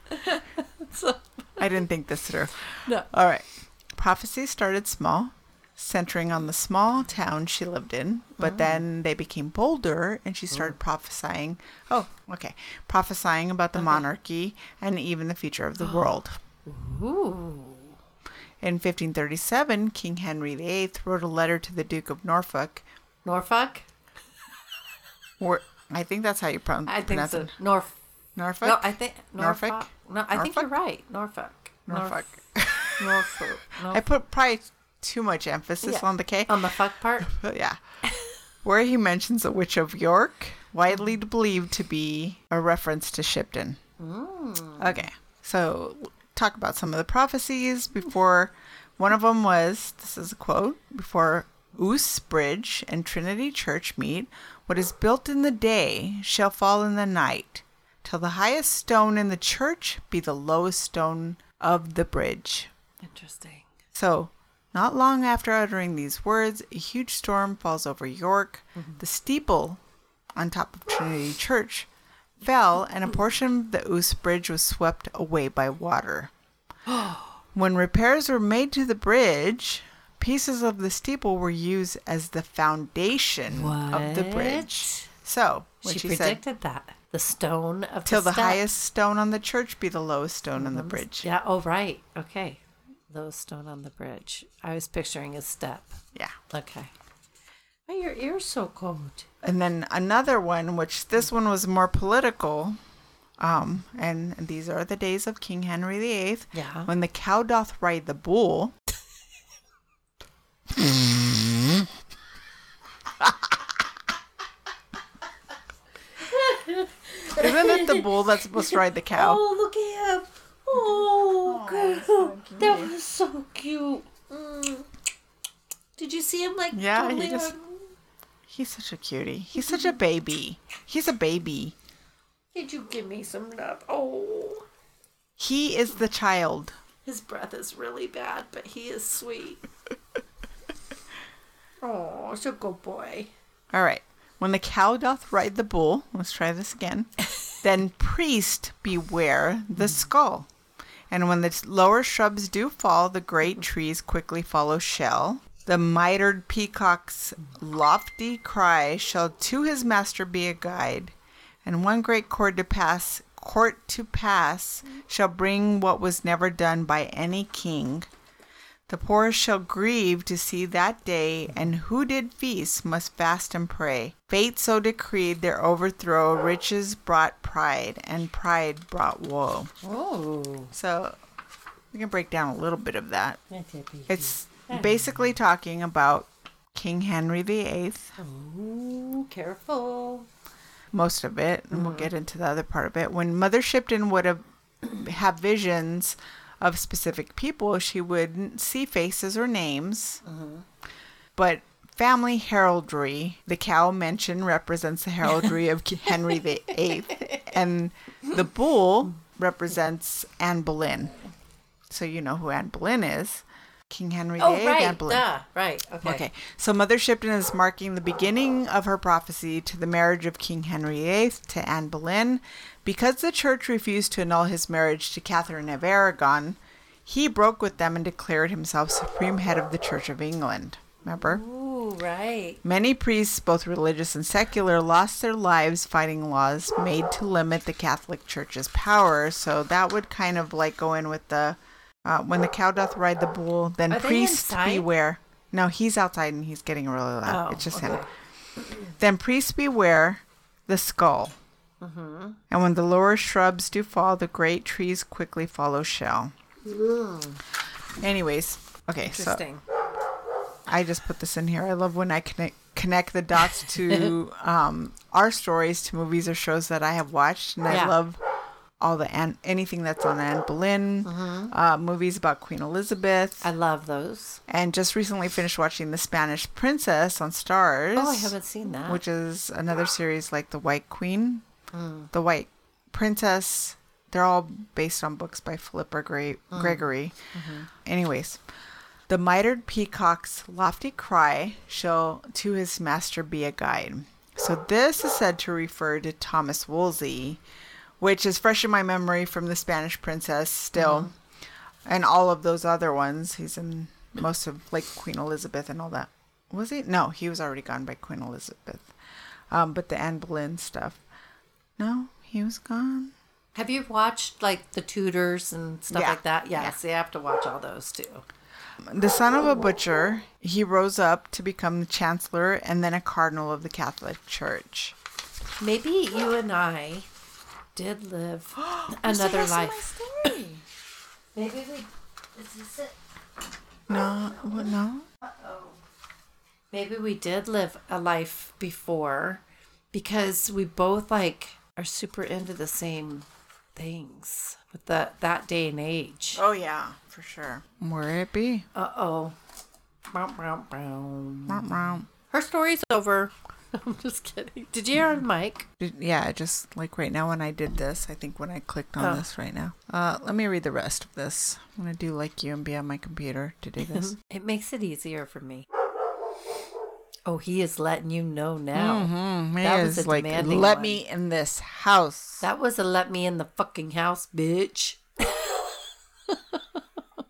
S1: I didn't think this through.
S2: no.
S1: All right. Prophecies started small, centering on the small town she lived in, but oh. then they became bolder and she started oh. prophesying. Oh, okay. Prophesying about the monarchy and even the future of the world.
S2: Ooh.
S1: In 1537, King Henry VIII wrote a letter to the Duke of Norfolk,
S2: Norfolk?
S1: where I think that's how you pronounce it.
S2: I think so.
S1: it.
S2: Norf.
S1: Norfolk?
S2: No, I think
S1: Norfolk?
S2: Norfolk. No, I think you're right. Norfolk.
S1: Norfolk.
S2: Norf- Norfolk.
S1: I put probably too much emphasis
S2: Yeah.
S1: on the K.
S2: On the fuck part?
S1: Yeah. Where he mentions a witch of York, widely mm. believed to be a reference to Shipton. Mm. Okay. So talk about some of the prophecies before one of them was this is a quote before Ouse Bridge and Trinity Church meet, what is built in the day shall fall in the night, till the highest stone in the church be the lowest stone of the bridge.
S2: Interesting.
S1: So, not long after uttering these words, a huge storm falls over York. Mm-hmm. The steeple on top of Trinity Church fell, and a portion of the Ouse Bridge was swept away by water. when repairs were made to the bridge, pieces of the steeple were used as the foundation of the bridge. So,
S2: She,
S1: she, said,
S2: predicted that. The stone of
S1: "Till the
S2: step.
S1: highest stone on the church be the lowest stone on the mm-hmm. bridge,"
S2: Yeah. Oh, right. Okay. Those stone on the bridge. I was picturing a step.
S1: yeah.
S2: Okay. Why are your ears so cold?
S1: And then another one, which this one was more political. Um, and these are the days of King Henry VIII.
S2: Yeah.
S1: When the cow doth ride the bull. Isn't it the bull that's supposed to ride the cow?
S2: Oh, look at him. Oh, girl. that was so cute. Mm. Did you see him like
S1: Yeah, he just-
S2: on-
S1: He's such a cutie. He's such a baby. He's a baby.
S2: Did you give me some love? Oh,
S1: He is the child.
S2: his breath is really bad, but he is sweet. oh, such a good boy.
S1: All right. When the cow doth ride the bull, let's try this again. then priest beware the skull. And when the lower shrubs do fall, the great trees quickly follow shell. The mitred peacock's lofty cry shall to his master be a guide, and one great court to pass court to pass shall bring what was never done by any king. The poor shall grieve to see that day, and who did feast must fast and pray. Fate so decreed their overthrow, riches brought pride, and pride brought woe.
S2: Oh,
S1: So we can break down a little bit of that. It's basically talking about King Henry VIII,
S2: Ooh, careful.
S1: most of it, and we'll mm-hmm. get into the other part of it. When Mother Shipton would have have visions of specific people, she wouldn't see faces or names. Mm-hmm. But family heraldry, the cow mentioned represents the heraldry of Henry VIII, and the bull represents Anne Boleyn. So you know who Anne Boleyn is. King Henry
S2: Oh,
S1: VIII,
S2: right.
S1: Anne Boleyn.
S2: Duh. Right. Okay.
S1: Okay, so Mother Shipton is marking the beginning of her prophecy to the marriage of King Henry VIII to Anne Boleyn. Because the church refused to annul his marriage to Catherine of Aragon, he broke with them and declared himself supreme head of the Church of England. Remember?
S2: Ooh, right.
S1: Many priests, both religious and secular, lost their lives fighting laws made to limit the Catholic Church's power. So that would kind of like go in with the uh, when the cow doth ride the bull, then
S2: Are they
S1: priest beware. No, he's outside and he's getting really loud.
S2: Oh,
S1: it's just
S2: okay.
S1: him. Then priest beware the skull.
S2: Mm-hmm.
S1: And when the lower shrubs do fall, the great trees quickly follow shell. Anyways, okay, so I just put this in here. I love when I connect connect the dots to um, our stories to movies or shows that I have watched, and I love all the Anne, anything that's on Anne Boleyn, uh, movies about Queen Elizabeth,
S2: Mm-hmm. I love those.
S1: and just recently finished watching The Spanish Princess on Starz.
S2: Oh, I haven't seen that.
S1: Which is another series like The White Queen,
S2: Hmm.
S1: The White Princess. They're all based on books by Philippa Gre-
S2: Hmm.
S1: Gregory.
S2: Mm-hmm.
S1: Anyways, the mitred peacock's lofty cry shall to his master be a guide. So this is said to refer to Thomas Wolsey, which is fresh in my memory from the Spanish Princess still,
S2: Mm-hmm.
S1: and all of those other ones. He's in most of like Queen Elizabeth and all that. Was he? No, he was already gone by Queen Elizabeth. Um, but the Anne Boleyn stuff. No, he was gone.
S2: Have you watched like the Tudors and stuff
S1: Yeah.
S2: like that?
S1: Yeah.
S2: Yes, you have to watch all those too.
S1: The son of a butcher, he rose up to become the chancellor and then a cardinal of the Catholic Church.
S2: Maybe you and I did live another life. Maybe we. Is this it?
S1: No, what? No.
S2: Maybe we did live a life before because we both like are super into the same things with that that day and age.
S1: Oh yeah, for sure. Where it be?
S2: Uh oh. Her story's over. I'm just kidding. Did you hear the mic?
S1: Yeah, just like right now when I did this, I think when I clicked on
S2: Oh.
S1: this right now. Uh, let me read the rest of this. I'm gonna do like you and be on my computer to do this.
S2: It makes it easier for me. Oh, he is letting you know now.
S1: mm,
S2: That was a
S1: like,
S2: demanding
S1: let
S2: one.
S1: me in this house.
S2: That was a let me in the fucking house, bitch.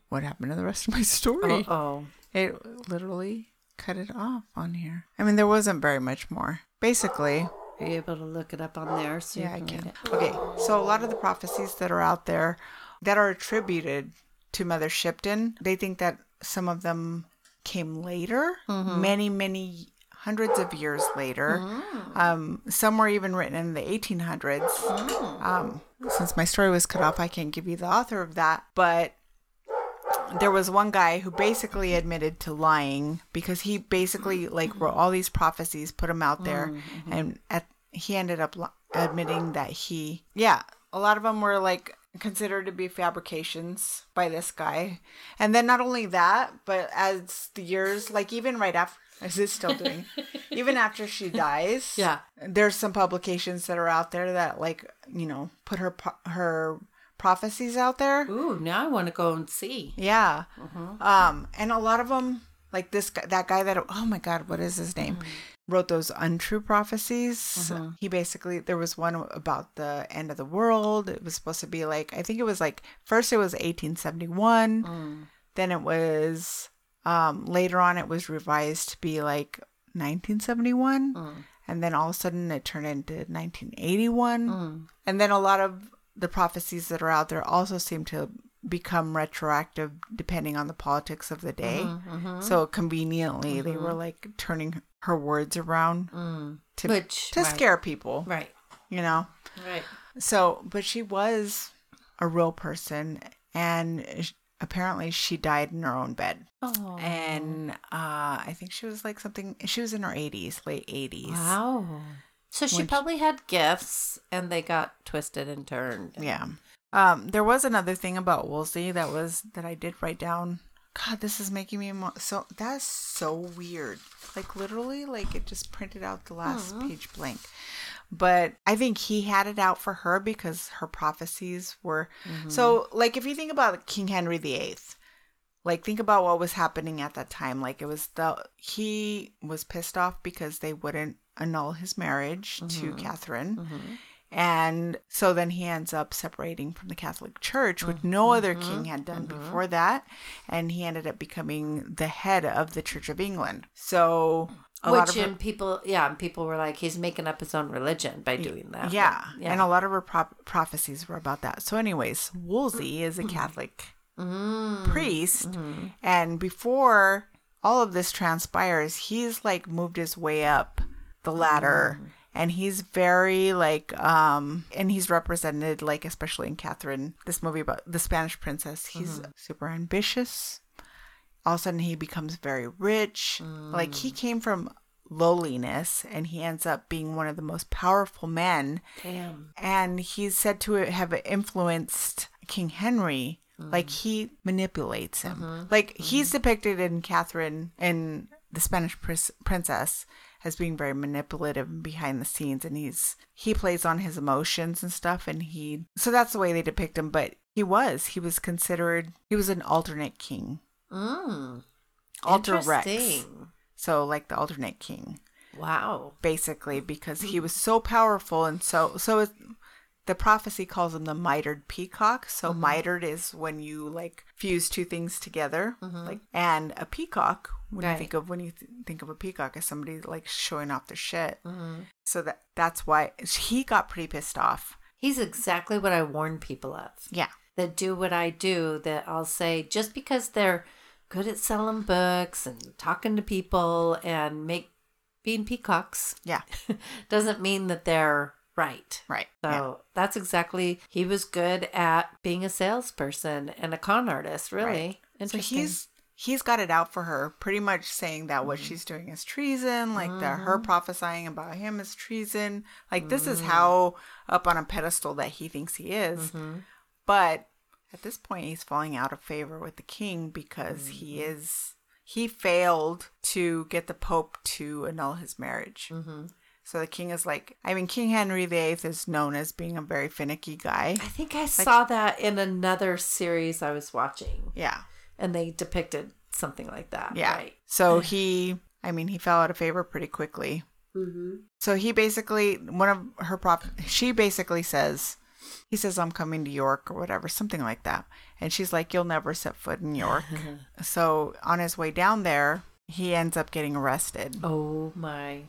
S1: What happened to the rest of my story?
S2: Uh oh.
S1: It literally cut it off on here. I mean, there wasn't very much more. Basically,
S2: Are you able to look it up on there? So
S1: yeah, I can. Okay, so a lot of the prophecies that are out there that are attributed to Mother Shipton, they think that some of them came later, many, many hundreds of years later. Um, some were even written in the 1800s. Um, since my story was cut off, I can't give you the author of that, but there was one guy who basically admitted to lying because he basically like wrote all these prophecies, put them out there, and at he ended up li- admitting that he yeah a lot of them were like considered to be fabrications by this guy. And then not only that, but as the years, like even right after, is it still doing? even after she dies,
S2: Yeah.
S1: there's some publications that are out there that like you know put her her prophecies out there.
S2: Ooh, now I want to go and see.
S1: Yeah. Um, and a lot of them, like this guy, that guy that, oh my God, what is his name? Wrote those untrue prophecies. Mm-hmm. He basically, there was one about the end of the world. It was supposed to be like, I think it was like, first it was 1871. Mm. Then it was, um, later on it was revised to be like 1971. Mm. And then all of a sudden it turned into 1981. Mm. And then a lot of the prophecies that are out there also seem to become retroactive depending on the politics of the day. Mm-hmm, mm-hmm. So conveniently, they were like turning her words around to
S2: Which
S1: to
S2: right.
S1: scare people,
S2: Right.
S1: you know.
S2: Right.
S1: So, but she was a real person, and apparently she died in her own bed.
S2: Oh.
S1: And uh, I think she was like something. She was in her eighties, late eighties.
S2: Wow. So she
S1: When she-
S2: probably had gifts and they got twisted and turned.
S1: Yeah. Um, there was another thing about Wolsey that was that I did write down. God, this is making me emo- so. That's so weird. Like literally, like it just printed out the last page blank. But I think he had it out for her because her prophecies were mm-hmm. so. Like if you think about King Henry VIII, like think about what was happening at that time. Like it was the he was pissed off because they wouldn't annul his marriage to mm-hmm. Catherine. Mm-hmm. And so then he ends up separating from the Catholic Church, which no mm-hmm. other mm-hmm. king had done mm-hmm. before that. And he ended up becoming the head of the Church of England. So a lot
S2: Which
S1: her-
S2: and people, yeah, and people were like, he's making up his own religion by doing that.
S1: yeah,
S2: But, yeah.
S1: and a lot of her prop- prophecies were about that. So, anyways, Wolsey is a Catholic priest, and before all of this transpires, he's like moved his way up the ladder. And he's very like, um, and he's represented like, especially in Catherine, this movie about the Spanish princess. He's mm-hmm. super ambitious. All of a sudden, he becomes very rich. Like he mm. came from lowliness, and he ends up being one of the most powerful men
S2: Damn.
S1: and he's said to have influenced King Henry. Like mm. he manipulates him. Mm-hmm. Like he's mm-hmm. depicted in Catherine in the Spanish pris- princess as being very manipulative and behind the scenes, and he's he plays on his emotions and stuff, and he so that's the way they depict him. But he was he was considered he was an alternate king,
S2: Mm.
S1: alter rex. So like the alternate king.
S2: Wow.
S1: basically because he was so powerful and so so it, the prophecy calls him the mitered peacock. So mm-hmm. mitered is when you like fuse two things together. Mm-hmm. Like and a peacock when
S2: Right.
S1: you think of when you th- think of a peacock as somebody like showing off their shit. Mm-hmm. So that that's why he got pretty pissed off.
S2: He's exactly what I warn people of.
S1: yeah.
S2: That do what I do that I'll say just because they're good at selling books and talking to people and make being peacocks
S1: yeah.
S2: doesn't mean that they're right.
S1: right
S2: So
S1: yeah.
S2: that's exactly he was good at being a salesperson and a con artist, really.
S1: Right. so
S2: Interesting.
S1: he's he's got it out for her pretty much saying that what mm-hmm. she's doing is treason like that her mm-hmm. prophesying about him is treason like this is mm-hmm. how up on a pedestal that he thinks he is but at this point he's falling out of favor with the king because he is he failed to get the pope to annul his marriage so the king is like i mean king henry viii is known as being a very finicky guy
S2: I think I saw that in another series I was watching
S1: yeah
S2: and they depicted something like that.
S1: Yeah.
S2: Right.
S1: So he, I mean, he fell out of favor pretty quickly. Mm-hmm. So he basically, one of her prop, she basically says, he says, I'm coming to York or whatever, something like that. And she's like, You'll never set foot in York. so on his way down there, he ends up getting arrested.
S2: Oh my.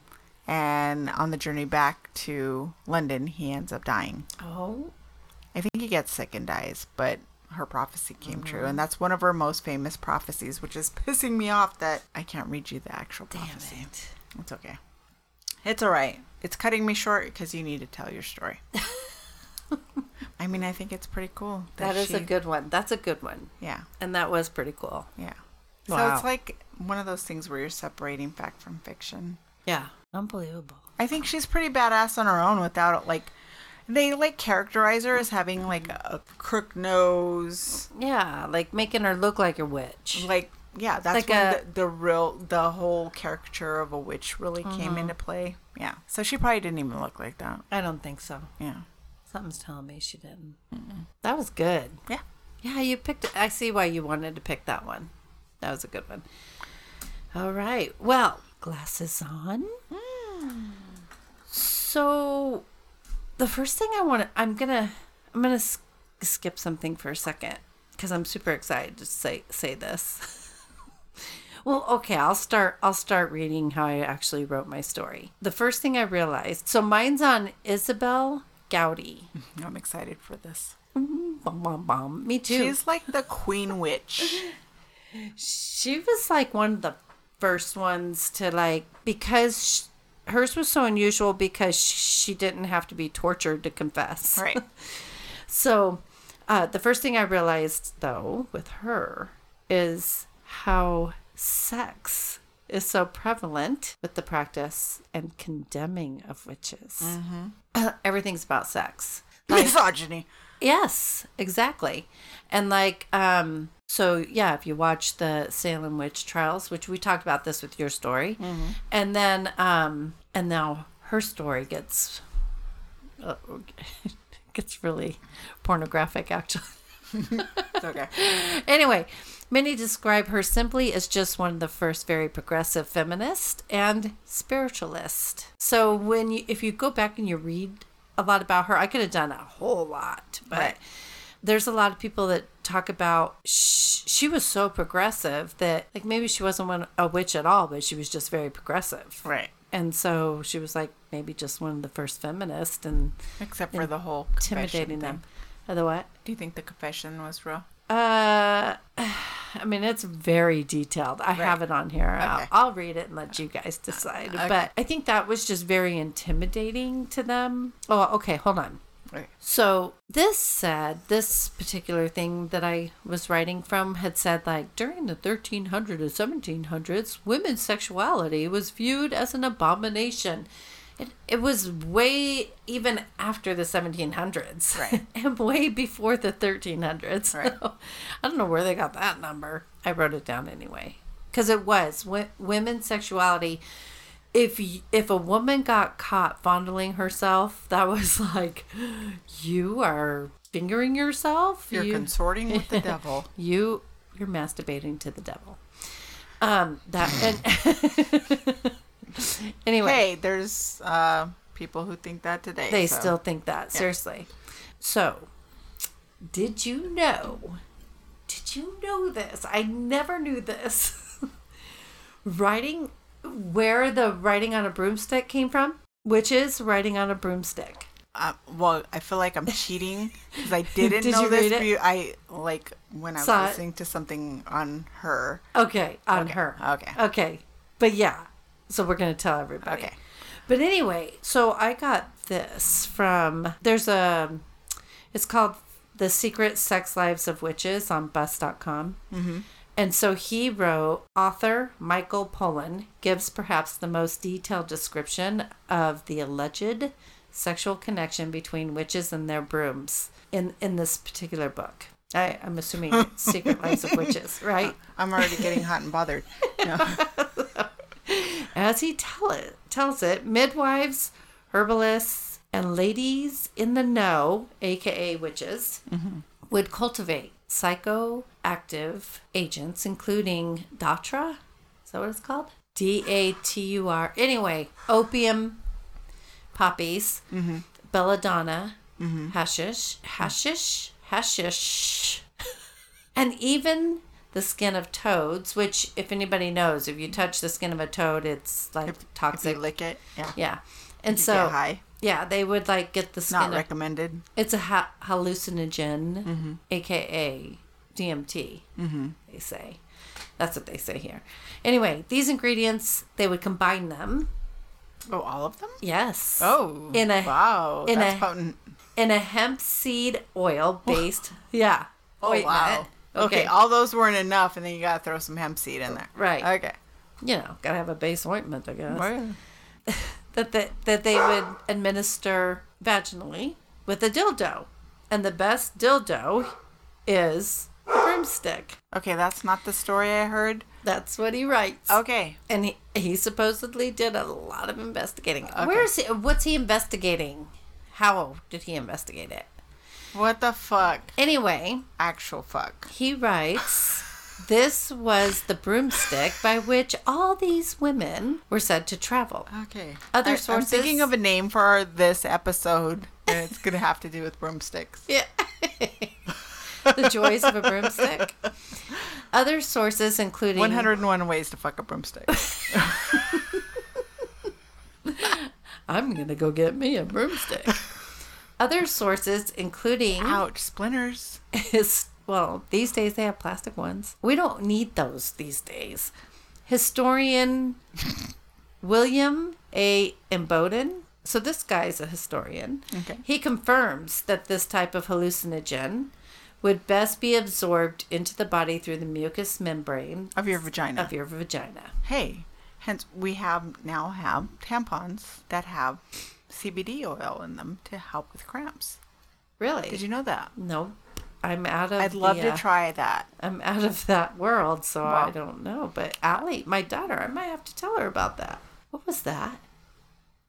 S1: And on the journey back to London, he ends up dying.
S2: Oh.
S1: I think he gets sick and dies, but her prophecy came true. Mm-hmm. And that's one of her most famous prophecies, which is pissing me off that I can't read you the actual
S2: Damn
S1: prophecy.
S2: it.
S1: It's okay. It's all right. It's cutting me short because you need to tell your story. I mean, I think it's pretty cool.
S2: That is a good one. That's a good one.
S1: Yeah,
S2: And that was pretty cool.
S1: yeah.
S2: Wow.
S1: So it's like one of those things where you're separating fact from fiction.
S2: Yeah. Unbelievable.
S1: I think she's pretty badass on her own without like They like characterize her as having like a crook nose.
S2: Yeah, like making her look like a witch.
S1: Like yeah, that's
S2: Like
S1: when
S2: a-
S1: the, the real the whole caricature of a witch really came mm-hmm. into play. Yeah. So she probably didn't even look like that.
S2: I don't think so.
S1: Yeah.
S2: Something's telling me she didn't. That was good.
S1: Yeah.
S2: Yeah, you picked. I see why you wanted to pick that one. That was a good one. All right. Well, glasses on. Hmm. So, the first thing I want to, I'm gonna, I'm gonna s- skip something for a second because I'm super excited to say say this. Well, okay, I'll start I'll start reading how I actually wrote my story. The first thing I realized, so mine's on Isobel Gowdie.
S1: I'm excited for this. Mm-hmm.
S2: Bum, bum, bum. Me too.
S1: She's like the queen witch.
S2: she was like one of the first ones to like because sh hers was so unusual because she didn't have to be tortured to confess.
S1: Right.
S2: So, uh, the first thing I realized though with her is how sex is so prevalent with the practice and condemning of witches. Everything's about sex.
S1: Misogyny.
S2: Yes, exactly. And like, um, so yeah, if you watch the Salem witch trials, which we talked about this with your story, and then, um, and now her story gets, uh, gets really pornographic actually.
S1: Okay.
S2: Anyway, many describe her simply as just one of the first very progressive feminist and spiritualist. So when you if you go back and you read a lot about her, I could have done a whole lot, but
S1: Right.
S2: there's a lot of people that talk about sh- she was so progressive that like maybe she wasn't one, a witch at all, but she was just very progressive.
S1: Right.
S2: And so she was like maybe just one of the first feminists and
S1: Except for the whole
S2: intimidating them.
S1: thing.
S2: Other what?
S1: Do you think the confession was real?
S2: Uh, I mean, it's very detailed. I have it on here. I'll,
S1: Okay.
S2: I'll read it and let you guys decide. But I think that was just very intimidating to them. Oh, okay. Hold on.
S1: Right.
S2: So this said, this particular thing that I was writing from had said like during the 1300s and 1700s, women's sexuality was viewed as an abomination. It, it was way even after the 1700s,
S1: Right.
S2: and way before the 1300s.
S1: Right.
S2: I don't know where they got that number. I wrote it down anyway because it was w- women's sexuality if if a woman got caught fondling herself, that was like, you are fingering yourself.
S1: You're
S2: you,
S1: consorting with the devil.
S2: you you're masturbating to the devil. Um, that and anyway,
S1: Hey, there's uh, people who think that today.
S2: they
S1: so-
S2: still think that seriously. So, did you know? Did you know this? I never knew this. writing, where the writing on a broomstick came from? Which is writing on a broomstick.
S1: Uh, well, I feel like I'm cheating because I didn't
S2: Did
S1: know this.
S2: read it?
S1: I like when I was
S2: Saw it?
S1: listening to something on her.
S2: Okay, on
S1: Okay,
S2: her.
S1: okay.
S2: Okay. But yeah. So we're going to tell everybody.
S1: Okay.
S2: But anyway, so I got this from there's a it's called The Secret Sex Lives of Witches on bus.com. Mm-hmm. And so he wrote, author Michael Pollan gives perhaps the most detailed description of the alleged sexual connection between witches and their brooms in, in this particular book. I, I'm assuming Secret Lives of Witches, right?
S1: I'm already getting hot and bothered. No.
S2: As he tell it, tells it, midwives, herbalists, and ladies in the know, aka witches, mm-hmm. would cultivate psychoactive agents, including Datra. Is that what it's called? D A T U R. Anyway, opium poppies, mm-hmm. belladonna, mm-hmm. hashish, hashish, hashish, and even the skin of toads. Which, if anybody knows, if you touch the skin of a toad, it's like
S1: If
S2: toxic.
S1: you lick it, yeah.
S2: yeah, and so
S1: high.
S2: Yeah, they would like get the skin.
S1: Not recommended.
S2: it's a ha- hallucinogen, aka DMT. Mm-hmm. They say that's what they say here. Anyway, these ingredients they would combine them.
S1: Oh, all of them?
S2: Yes.
S1: Oh,
S2: in a
S1: wow,
S2: in
S1: that's
S2: a-
S1: potent.
S2: in a hemp seed oil based. yeah.
S1: Oh
S2: ointment.
S1: wow. Okay. all those weren't enough, and then you gotta throw some hemp seed in there.
S2: Right.
S1: Okay.
S2: You know, gotta have a base ointment, I guess.
S1: Well,
S2: That that that they would administer vaginally with a dildo. And the best dildo is a broomstick.
S1: Okay, that's not the story I heard.
S2: That's what he writes.
S1: Okay.
S2: And he, he supposedly did a lot of investigating. Where's he? What's he investigating? How did he investigate it?
S1: What the fuck?
S2: Anyway,
S1: Actual fuck.
S2: he writes this was the broomstick by which all these women were said to travel.
S1: Okay.
S2: Other
S1: I, I'm
S2: sources-
S1: thinking of a name for this episode, and it's gonna have to do with broomsticks.
S2: Yeah. the joys of a broomstick. Other sources, including
S1: 101 ways to fuck a broomstick.
S2: I'm gonna go get me a broomstick. Other sources, including
S1: Ouch, splinters.
S2: his well, these days they have plastic ones. We don't need those these days. Historian William A. Emboden. So this guy's a historian.
S1: Okay.
S2: He confirms that this type of hallucinogen would best be absorbed into the body through the mucous membrane
S1: Of your vagina.
S2: of your vagina.
S1: hey, hence we have now have tampons that have CBD oil in them to help with cramps.
S2: Really?
S1: Did you know that?
S2: No, I'm out of.
S1: I'd love
S2: the,
S1: to
S2: uh,
S1: try that.
S2: I'm out of that world, so I don't know. But Allie, my daughter, I might have to tell her about that. What was that?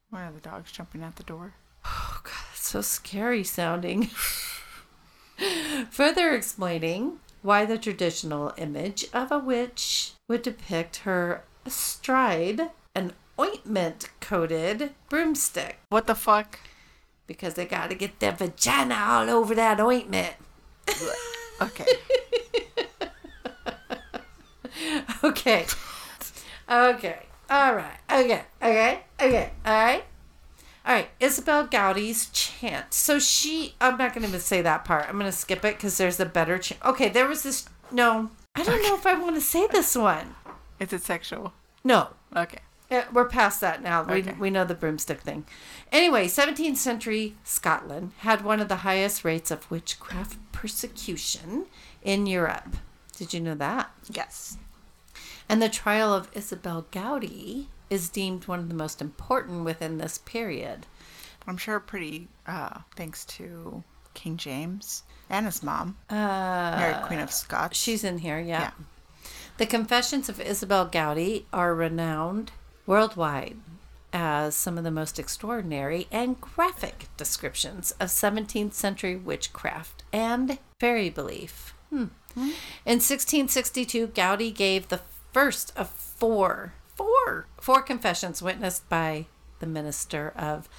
S1: Why are the dogs jumping at the door?
S2: Oh God, that's so scary sounding. Further explaining why the traditional image of a witch would depict her astride an ointment coated broomstick
S1: What the fuck?
S2: because they got to get their vagina all over that ointment.
S1: Okay.
S2: Okay. Okay. All right. Okay. Okay. Okay. All right. All right. Isobel Gowdie's chant. So she, I'm not going to even say that part. I'm going to skip it because there's a better chant. Okay. There was this. No. I don't know if I want to say this one.
S1: Is it sexual?
S2: No.
S1: Okay.
S2: Yeah, we're past that now. We, we know the broomstick thing. Anyway, 17th century Scotland had one of the highest rates of witchcraft persecution in Europe. Did you know that?
S1: Yes.
S2: And the trial of Isobel Gowdie is deemed one of the most important within this period.
S1: I'm sure pretty, uh, thanks to King James and his mom,
S2: Uh,
S1: Mary Queen of Scots.
S2: she's in here, yeah.
S1: Yeah.
S2: The Confessions of Isobel Gowdie are renowned worldwide as some of the most extraordinary and graphic descriptions of 17th century witchcraft and fairy belief. Hmm. In 1662, Gowdie gave the first of four, four, four confessions witnessed by the minister of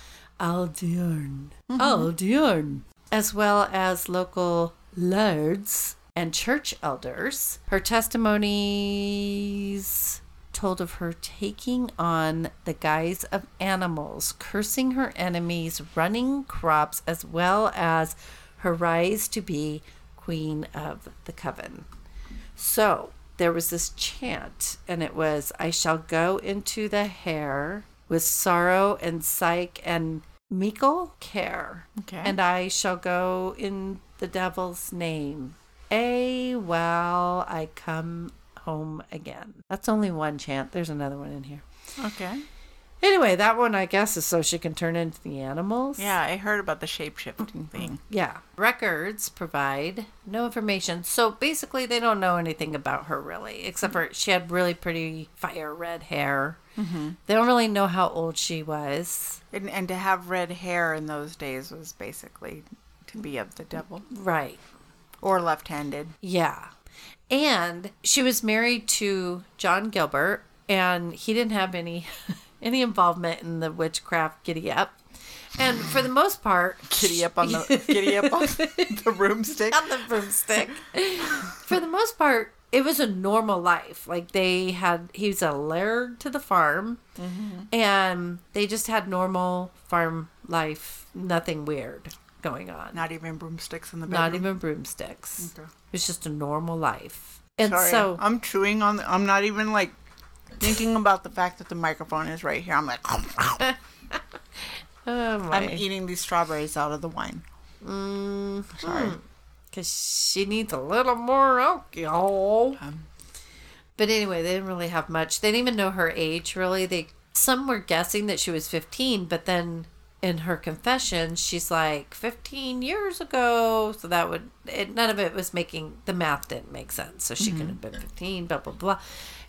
S2: Auldearn, Auldearn, as well as local lords and church elders. Her testimonies told of her taking on the guise of animals, cursing her enemies, running crops, as well as her rise to be queen of the coven. So there was this chant, and it was, I shall go into the hare with sorrow and psyche and meekle care.
S1: Okay.
S2: And I shall go in the devil's name. A while I come home again. That's only one chant. There's another one in here.
S1: okay.
S2: Anyway, that one I guess is so she can turn into the animals.
S1: Yeah, I heard about the shape shifting thing.
S2: Yeah. Records provide no information. So basically, they don't know anything about her really, except for she had really pretty fire red hair. Mm-hmm. They don't really know how old she was.
S1: And, and to have red hair in those days was basically to be of the devil
S2: Right.
S1: or left handed.
S2: Yeah. And she was married to John Gilbert, and he didn't have any any involvement in the witchcraft giddy up. And for the most part,
S1: Giddy up on the giddy up on the broomstick.
S2: on the broomstick. For the most part, it was a normal life. Like they had, he was a laird to the farm, mm-hmm. and they just had normal farm life. Nothing weird going on.
S1: Not even broomsticks in the bedroom.
S2: Not even broomsticks.
S1: Okay.
S2: It was just a normal life. And
S1: Sorry,
S2: so,
S1: I'm chewing on. The, I'm not even like thinking about the fact that the microphone is right here. I'm like,
S2: oh my,
S1: I'm eating these strawberries out of the wine.
S2: mm,
S1: Sorry.
S2: because she needs a little more alcohol.
S1: Um,
S2: But anyway, they didn't really have much. They didn't even know her age really. They some were guessing that she was 15, but then in her confession, she's like 15 years ago. So that would, it, none of it was making, the math didn't make sense. So she couldn't have been 15, blah, blah, blah.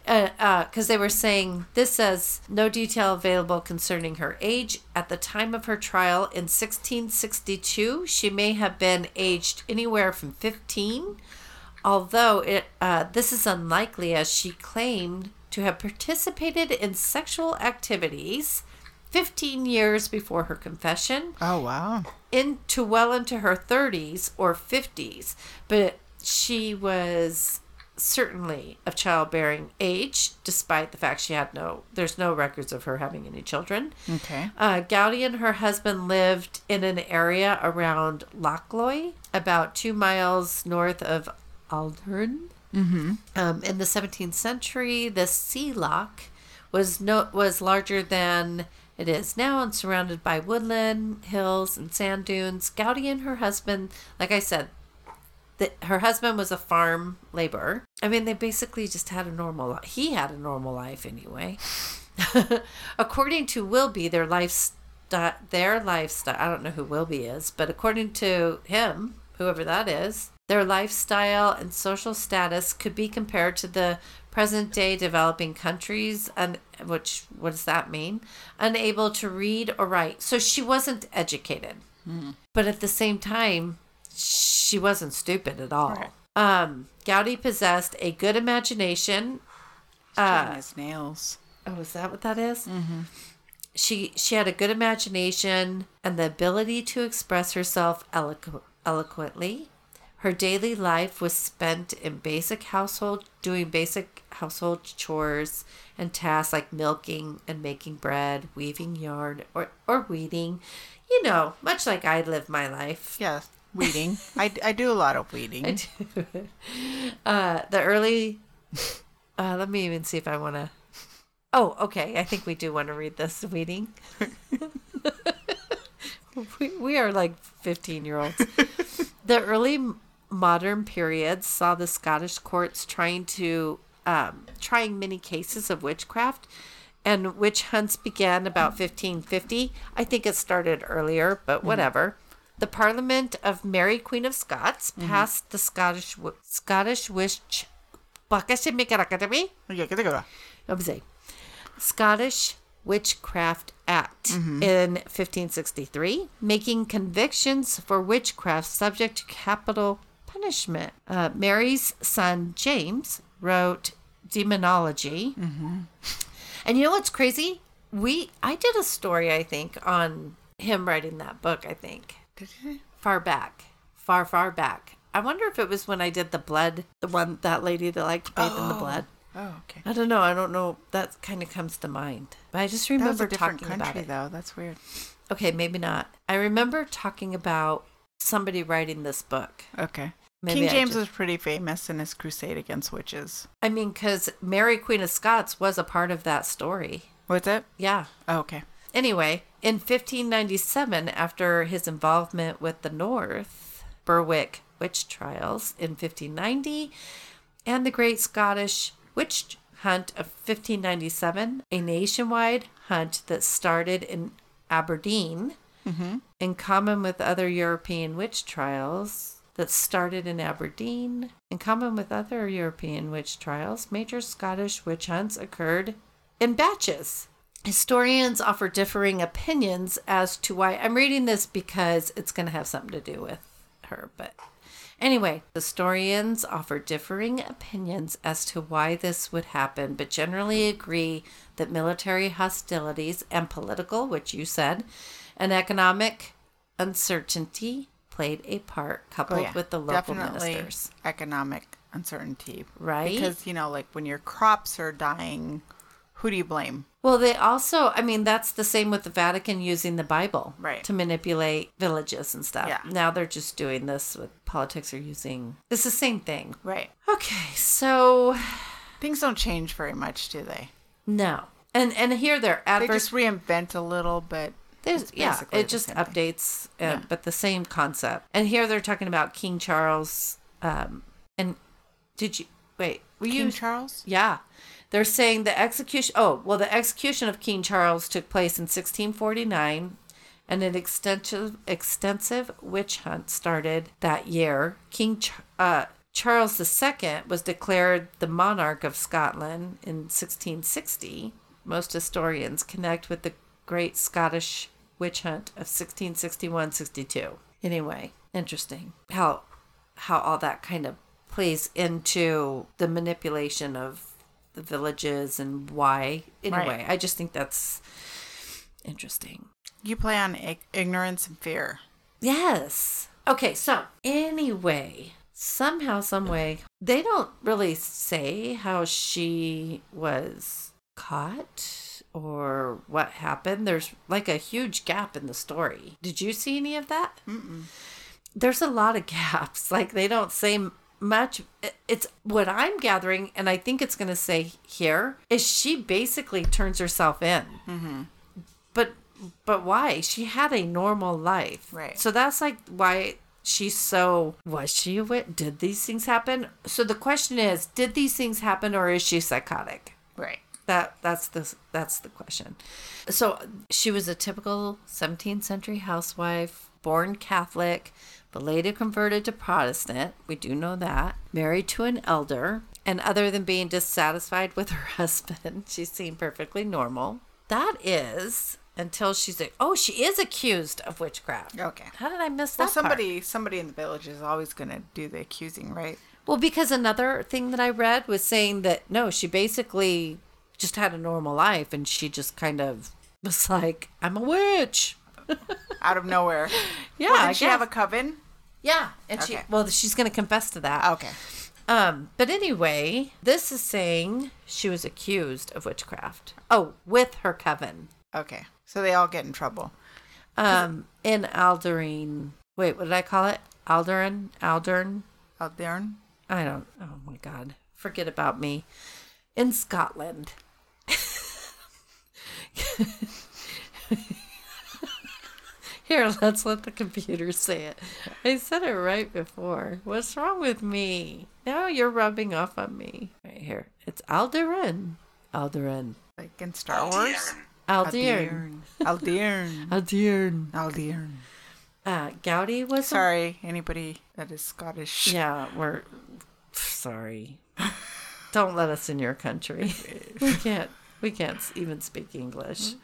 S2: Because uh, uh, they were saying this says no detail available concerning her age. At the time of her trial in 1662, she may have been aged anywhere from 15, although it, uh, this is unlikely as she claimed to have participated in sexual activities 15 years before her confession
S1: Oh wow.
S2: into well into her 30s or 50s but she was certainly of childbearing age despite the fact she had no there's no records of her having any children
S1: Okay.
S2: uh, Gowdie and her husband lived in an area around Lochloy, about two miles north of Auldearn. Mm-hmm. Um, in the 17th century, the sea loch was no was larger than it is now and surrounded by woodland, hills, and sand dunes. Gowdie and her husband, like I said, the, her husband was a farm laborer. I mean, they basically just had a normal life. He had a normal life anyway. according to Wilby, their lifestyle, their lifestyle, I don't know who Wilby is, but according to him, whoever that is, their lifestyle and social status could be compared to the present day developing countries and which what does that mean unable to read or write so she wasn't educated but at the same time she wasn't stupid at all
S1: Right.
S2: um gowdie possessed a good imagination
S1: Uh, his nails.
S2: Oh, is that what that is? Mm-hmm. She she had a good imagination and the ability to express herself eloqu- eloquently. Her daily life was spent in basic household, doing basic household chores and tasks like milking and making bread, weaving yarn, or or weeding. You know, much like I live my life.
S1: Yeah. Weeding. I, I do a lot of weeding.
S2: I do. uh, the early. Uh, let me even see if I want to. Oh, okay. I think we do want to read this weeding. we, we are like 15 year olds. the early modern periods saw the Scottish courts trying to um, trying many cases of witchcraft, and witch hunts began about 1550. I think it started earlier, but whatever. The Parliament of Mary Queen of Scots passed the Scottish Scottish witch. Academy.
S1: Yeah, get the
S2: I'm saying Scottish Witchcraft Act in 1563, making convictions for witchcraft subject to capital punishment. Uh, Mary's son James wrote Demonology, and you know what's crazy? We I did a story I think on him writing that book. I think
S1: Did you?
S2: far back, far far back. I wonder if it was when I did the blood, the one that lady that liked to bathe in the blood.
S1: Oh, okay.
S2: I don't know. I don't know. That kind of comes to mind. But I just remember talking
S1: country,
S2: about it.
S1: though. That's weird.
S2: Okay, maybe not. I remember talking about somebody writing this book.
S1: Okay.
S2: Maybe
S1: King
S2: I
S1: James
S2: just-
S1: was pretty famous in his crusade against witches.
S2: I mean, because Mary, Queen of Scots, was a part of that story.
S1: What's it?
S2: Yeah.
S1: Oh, okay.
S2: Anyway, in 1597, after his involvement with the North, Berwick witch trials in 1590, and the Great Scottish Witch Hunt of 1597, a nationwide hunt that started in Aberdeen, mm-hmm. in common with other European witch trials that started in Aberdeen, in common with other European witch trials, major Scottish witch hunts occurred in batches. Historians offer differing opinions as to why. I'm reading this because it's going to have something to do with her, but anyway, historians offer differing opinions as to why this would happen, but generally agree that military hostilities and political, which you said, and economic uncertainty played a part, oh, coupled
S1: Oh, yeah.
S2: with the local
S1: Definitely
S2: ministers.
S1: economic uncertainty.
S2: Right?
S1: Because, you know, like when your crops are dying, who do you blame?
S2: Well, they also, I mean, that's the same with the Vatican using the Bible
S1: Right.
S2: to manipulate villages and stuff.
S1: Yeah.
S2: Now they're just doing this with politics are using, it's the same thing.
S1: Right.
S2: Okay, so
S1: Things don't change very much, do they?
S2: no. And and here they're
S1: They
S2: adverse.
S1: just reinvent a little, but
S2: There's, yeah, it just updates, uh,
S1: Yeah.
S2: but the same concept. And here they're talking about King Charles. Um, and did you wait? Were
S1: King
S2: you?
S1: Charles?
S2: Yeah. They're saying the execution, oh, well, the execution of King Charles took place in 1649 and an extensive extensive witch hunt started that year. King Ch- uh, Charles II was declared the monarch of Scotland in 1660. Most historians connect with the Great Scottish Witch Hunt of 1661-62. Anyway, interesting how how all that kind of plays into the manipulation of the villages and why. Anyway,
S1: Right.
S2: I just think that's interesting.
S1: You play on ig- ignorance and fear.
S2: Yes. Okay, so anyway, somehow, some way, they don't really say how she was caught or what happened. There's like a huge gap in the story. Did you see any of that? Mm-mm. There's a lot of gaps. Like they don't say much. It's what I'm gathering, and I think it's going to say here is she basically turns herself in. Mm-hmm. But but why? She had a normal life.
S1: Right.
S2: So that's like why she's so was she a wit? Did these things happen? So the question is, did these things happen or is she psychotic?
S1: Right.
S2: That that's the that's the question. So she was a typical 17th century housewife, born Catholic, but later converted to Protestant. We do know that. Married to an elder, and other than being dissatisfied with her husband, she seemed perfectly normal. That is until she's like, oh, she is accused of witchcraft.
S1: Okay.
S2: How did I miss that?
S1: Well,
S2: part?
S1: somebody somebody in the village is always going to do the accusing, right?
S2: Well, because another thing that I read was saying that no, she basically just had a normal life and she just kind of was like, I'm a witch.
S1: Out of nowhere.
S2: Yeah,
S1: Well, did she have a coven?
S2: Yeah. And she, well, she's going to confess to that.
S1: Okay.
S2: Um, but anyway, this is saying she was accused of witchcraft. Oh, with her coven.
S1: Okay. So they all get in trouble.
S2: Um, in Alderine. Wait, what did I call it? Aldern? Aldern?
S1: There.
S2: I don't. Oh my God. Forget about me. In Scotland. Here, let's let the computer say it. I said it right before. What's wrong with me? Now you're rubbing off on me. Right here. It's Alderan. Alderan.
S1: Like in Star Wars?
S2: Alderan.
S1: Aldearn.
S2: Alderan.
S1: Aldearn.
S2: Uh, Gowdie was.
S1: Sorry, anybody that is Scottish.
S2: Yeah, we're sorry. Don't let us in your country. We can't. We can't even speak English, mm-hmm.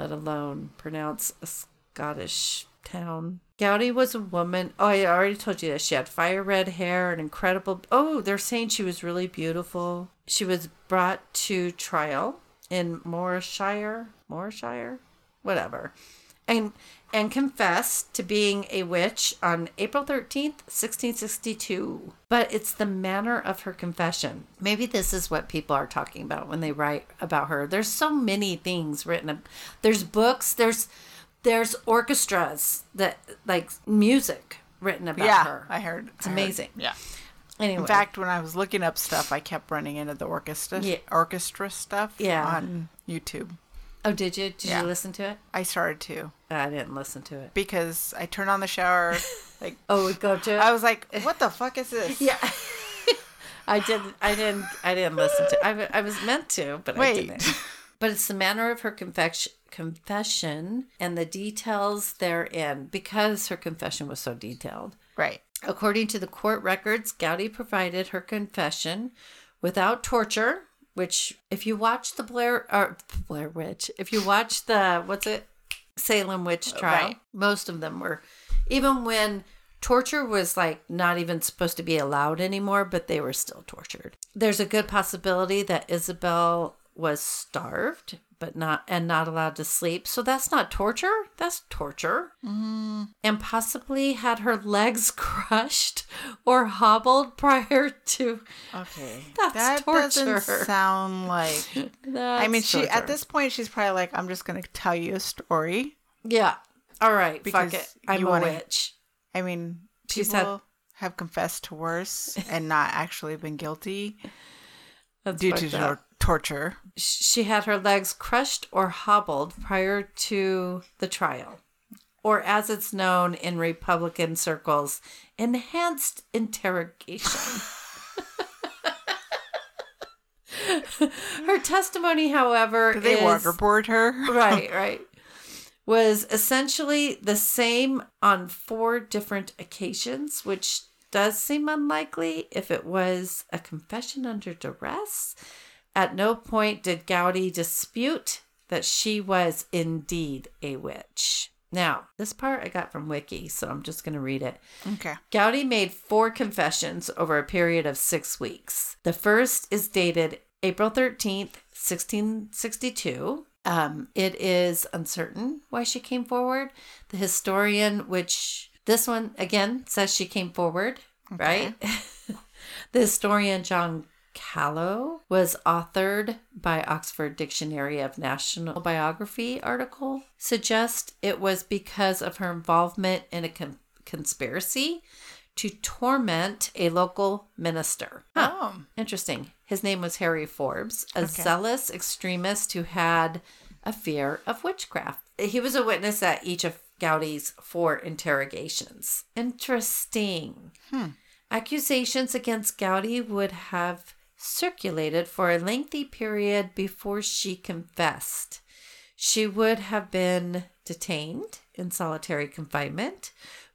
S2: let alone pronounce a Scottish town. Gowdie was a woman. Oh, I already told you this. She had fire red hair and incredible. Oh, they're saying she was really beautiful. She was brought to trial in Morshire. Morshire, whatever, and and confessed to being a witch on April 13th, 1662. But it's the manner of her confession. Maybe this is what people are talking about when they write about her. There's so many things written. There's books, there's there's orchestras that like music written about
S1: Yeah,
S2: her.
S1: I heard.
S2: It's
S1: I heard.
S2: amazing.
S1: Yeah.
S2: Anyway,
S1: In fact, when I was looking up stuff, I kept running into the orchestra
S2: Yeah.
S1: orchestra stuff
S2: Yeah.
S1: on mm-hmm. YouTube.
S2: Oh, did you? Did
S1: Yeah.
S2: you listen to it?
S1: I started to
S2: I didn't listen to it.
S1: because I turned on the shower. like
S2: Oh, we go to.
S1: I was like, "What the fuck is this?"
S2: Yeah. I didn't. I didn't. I didn't listen to. I was meant to, but I
S1: Wait.
S2: didn't. But it's the manner of her confection, confession and the details therein, because her confession was so detailed.
S1: Right.
S2: According to the court records, Gowdie provided her confession without torture. Which, if you watch the Blair or Blair Witch, if you watch the what's it, Salem witch oh, trial,
S1: Right.
S2: most of them were, even when torture was like not even supposed to be allowed anymore, but they were still tortured. There's a good possibility that Isobel was starved, but not and not allowed to sleep. So that's not torture. That's torture. Mm-hmm. And possibly had her legs crushed or hobbled prior to.
S1: Okay.
S2: That's
S1: that
S2: torture.
S1: doesn't sound like. I mean, she at this point she's probably like, "I'm just gonna tell you a story."
S2: Yeah. All right.
S1: Because
S2: fuck it. I'm a
S1: wanna-
S2: witch.
S1: I mean,
S2: She's
S1: people
S2: had-
S1: have confessed to worse and not actually been guilty due to torture.
S2: she had her legs crushed or hobbled prior to the trial, or as it's known in Republican circles, enhanced interrogation. her testimony, however,
S1: Did they
S2: is
S1: waterboard her?
S2: right, right, was essentially the same on four different occasions, which does seem unlikely if it was a confession under duress. At no point did Gowdie dispute that she was indeed a witch. Now, this part I got from Wiki, so I'm just going to read it.
S1: Okay.
S2: Gowdie made four confessions over a period of six weeks. The first is dated April 13th, 1662. Um, it is uncertain why she came forward. The historian, which this one again says she came forward, right? the historian John Callow was authored by Oxford Dictionary of National Biography article suggest it was because of her involvement in a con- conspiracy to torment a local minister. Huh.
S1: Oh.
S2: Interesting. His name was Harry Forbes, a zealous extremist who had a fear of witchcraft. He was a witness at each of Gowdie's four interrogations. Interesting. Hmm. Accusations against Gowdie would have circulated for a lengthy period before she confessed. She would have been detained in solitary confinement,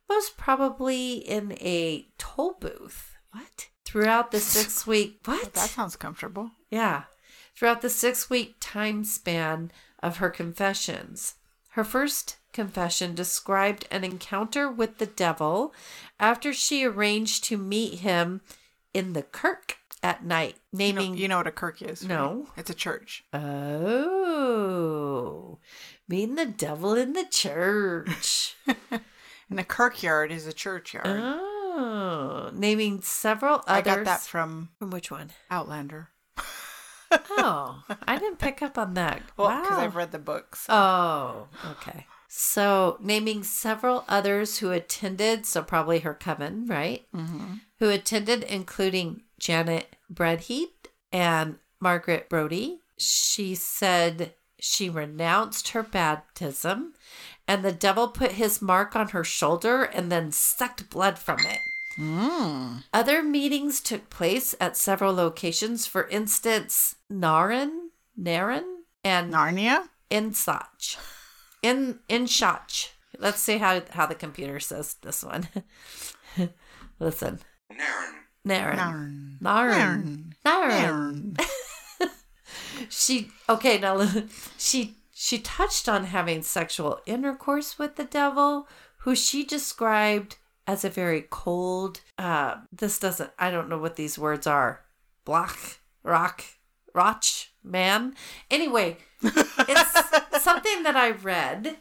S2: most probably in a toll booth. What? Throughout the six week. What?
S1: That sounds comfortable.
S2: Yeah. Throughout the six week time span of her confessions. Her first confession described an encounter with the devil after she arranged to meet him in the kirk at night,
S1: You know,
S2: naming.
S1: you know what a kirk is? right?
S2: No.
S1: It's a church.
S2: Oh, meeting the devil in the church.
S1: And a kirkyard is a churchyard.
S2: oh, naming several others.
S1: I got that from
S2: From which one?
S1: Outlander.
S2: Oh, I didn't pick up on that.
S1: Well,
S2: wow.
S1: because I've read the books.
S2: Oh, okay. So, naming several others who attended, so probably her coven, right?
S1: Mm-hmm.
S2: Who attended, including Janet Breadheid and Margaret Brodie. She said she renounced her baptism and the devil put his mark on her shoulder and then sucked blood from it.
S1: Mm.
S2: Other meetings took place at several locations. For instance, Naran, Naran, and
S1: Narnia?
S2: Insach. In Inshach. Let's see how how the computer says this one. Listen.
S3: Naren.
S2: Naran.
S1: Narn.
S2: Naran.
S1: Narn.
S2: Naran. She okay, now she she touched on having sexual intercourse with the devil, who she described as a very cold uh this doesn't I don't know what these words are. Block, rock, roch, man. Anyway, it's something that I read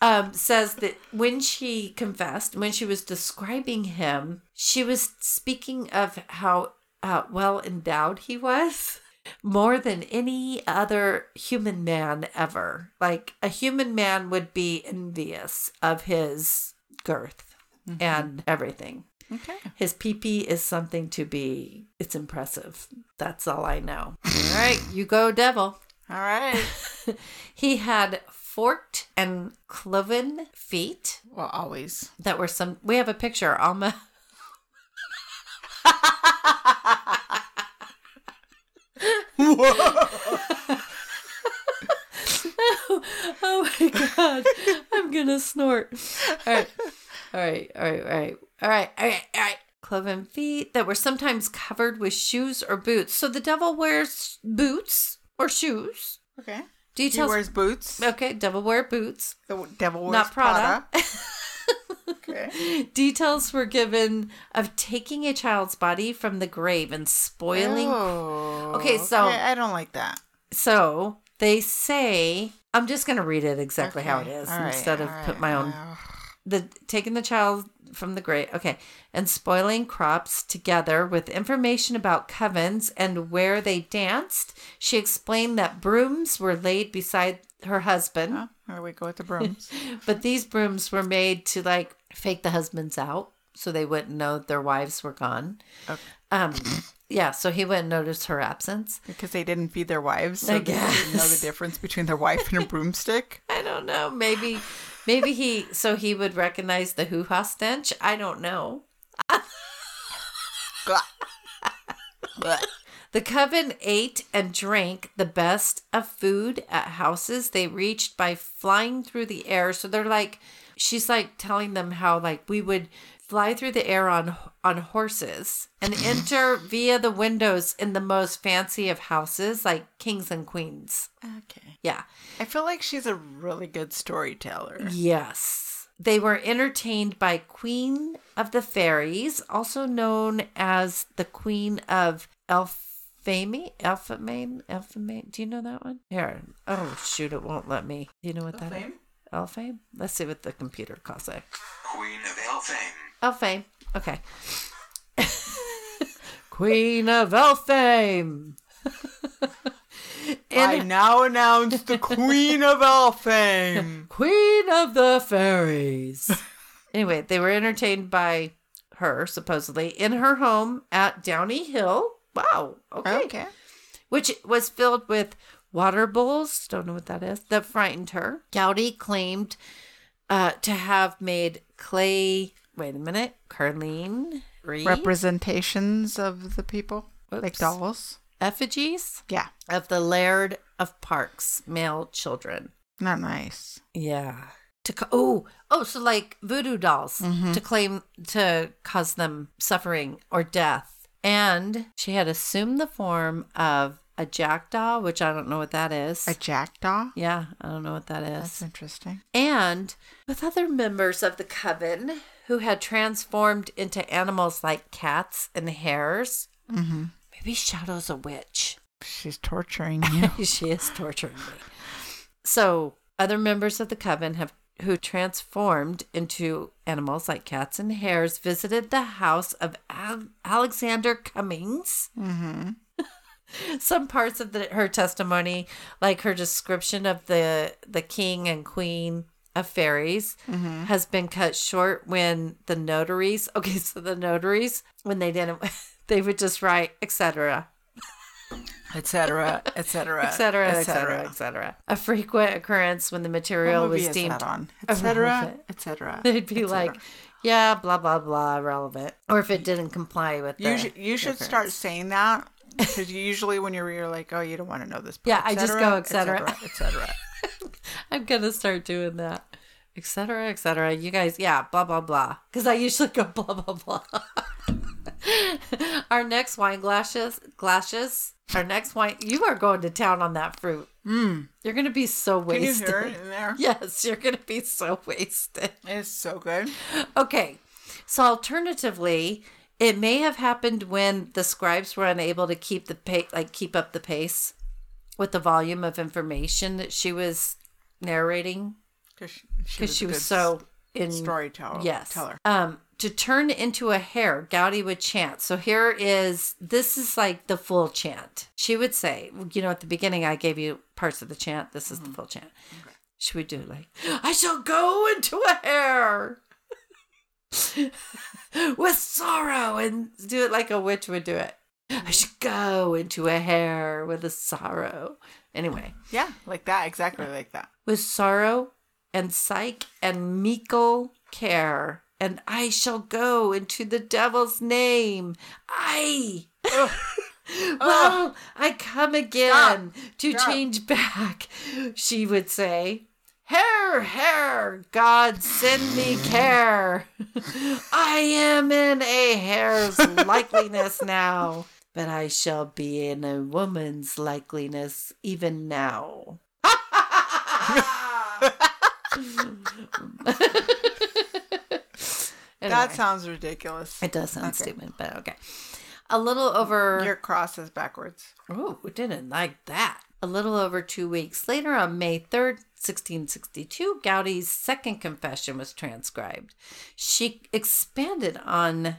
S2: um, says that when she confessed, when she was describing him, she was speaking of how uh, well endowed he was more than any other human man ever. Like a human man would be envious of his girth and everything.
S1: Okay.
S2: His PP is something to be, it's impressive. That's all I know. all right, you go, devil.
S1: All right.
S2: He had forked and cloven feet
S1: Well, always.
S2: that were some. We have a picture. Alma. oh my god! I'm gonna snort. All right, all right, all right, all right, all right, all right, all right. Cloven feet that were sometimes covered with shoes or boots. So the devil wears boots or shoes.
S1: Okay. He
S2: Details.
S1: wears boots.
S2: okay, devil wear boots.
S1: The devil wears
S2: Not Prada.
S1: okay.
S2: Details were given of taking a child's body from the grave and spoiling.
S1: Oh,
S2: Okay, so-
S1: I don't like that.
S2: So they say, I'm just going to read it exactly how it is
S1: Okay, right,
S2: instead of
S1: all
S2: put
S1: right,
S2: my own. The taking the child from the grave. Okay, and spoiling crops together with information about covens and where they danced. She explained that brooms were laid beside her husband.
S1: oh, there we go with the brooms.
S2: But these brooms were made to like fake the husbands out so they wouldn't know their wives were gone.
S1: Okay.
S2: Um yeah, so he wouldn't notice her absence.
S1: because they didn't feed their wives, so
S2: I
S1: they didn't know the difference between their wife and a broomstick.
S2: I don't know. Maybe maybe he so he would recognize the hoo-ha stench. I don't know. The coven ate and drank the best of food at houses they reached by flying through the air. So they're like, she's like telling them how like we would fly through the air on on horses and enter via the windows in the most fancy of houses, like kings and queens.
S1: Okay.
S2: Yeah.
S1: I feel like she's a really good storyteller.
S2: Yes. They were entertained by Queen of the Fairies, also known as the Queen of Elfame. Elfame? Elfame? Do you know that one? Here. Oh, shoot, it won't let me. Do you know what that is? Elfame? Let's see what the computer calls it.
S3: Queen of Elfame.
S2: Elfame. Okay. Queen of Elfame.
S1: I now announce the Queen of Elfame.
S2: Queen of the Fairies. anyway, they were entertained by her, supposedly, in her home at Downie Hill. Wow. Okay.
S1: Okay.
S2: Which was filled with water bowls. Don't know what that is. That frightened her. Gowdie claimed uh, to have made clay. Wait a minute. Carlene Reed
S1: Representations of the people, like dolls.
S2: effigies
S1: Yeah.
S2: of the Laird of Park's male children.
S1: Not nice.
S2: Yeah. To co- oh oh so like voodoo dolls mm-hmm. to claim to cause them suffering or death, and she had assumed the form of a jackdaw, which I don't know what that is.
S1: A jackdaw.
S2: yeah, I don't know what that is.
S1: That's interesting.
S2: and with other members of the coven who had transformed into animals like cats and hares.
S1: Mm-hmm.
S2: Maybe Shadow's a witch.
S1: She's torturing you.
S2: she is torturing me. So, other members of the coven have who transformed into animals like cats and hares visited the house of Al- Alexander Cummings.
S1: mm-hmm.
S2: Some parts of the, her testimony, like her description of the the king and queen of fairies,
S1: Mm-hmm.
S2: has been cut short when the notaries. Okay, so the notaries when they didn't, they would just write etc.
S1: Etc. Etc.
S2: etc etc etc a frequent occurrence when the material was deemed
S1: on? Etc. Etc.
S2: they'd be like yeah blah blah blah irrelevant or if it didn't comply with the
S1: You should you should start saying that because usually when you're you're like oh you don't want to know this. part,
S2: Yeah, I just go, etc cetera.
S1: etc.
S2: i'm gonna start doing that etc etc you guys yeah blah blah blah because i usually go blah blah blah our next wine glasses glasses our next wine you are going to town on that fruit
S1: Mm.
S2: you're gonna be so wasted.
S1: Can you hear it in there?
S2: yes you're gonna be so wasted
S1: It's so good.
S2: Okay. So alternatively, it may have happened when the scribes were unable to keep the pa- like keep up the pace with the volume of information that she was narrating?
S1: Because she,
S2: because she was so in
S1: storyteller.
S2: yes.
S1: Teller.
S2: um to turn into a hare gowdie would chant. So here is this is like the full chant. She would say you know at the beginning i gave you parts of the chant this is the full chant. She would do like i shall go into a hare! With sorrow and do it like a witch would do it. I should go into a hare with a sorrow anyway
S1: Yeah, like that. Exactly like that.
S2: with sorrow and psyche and meekle care. And I shall go into the devil's name. I. well, I come again to
S1: Stop.
S2: change back, she would say. Hair, hair, God send me care. I am in a hair's likeliness now, but I shall be in a woman's likeliness even now.
S1: That sounds ridiculous.
S2: it does sound
S1: Okay.
S2: stupid, but okay. A little over.
S1: Your cross is backwards.
S2: Oh, we didn't like that. A little over two weeks later, on May 3rd, 1662, Gowdie's second confession was transcribed. She expanded on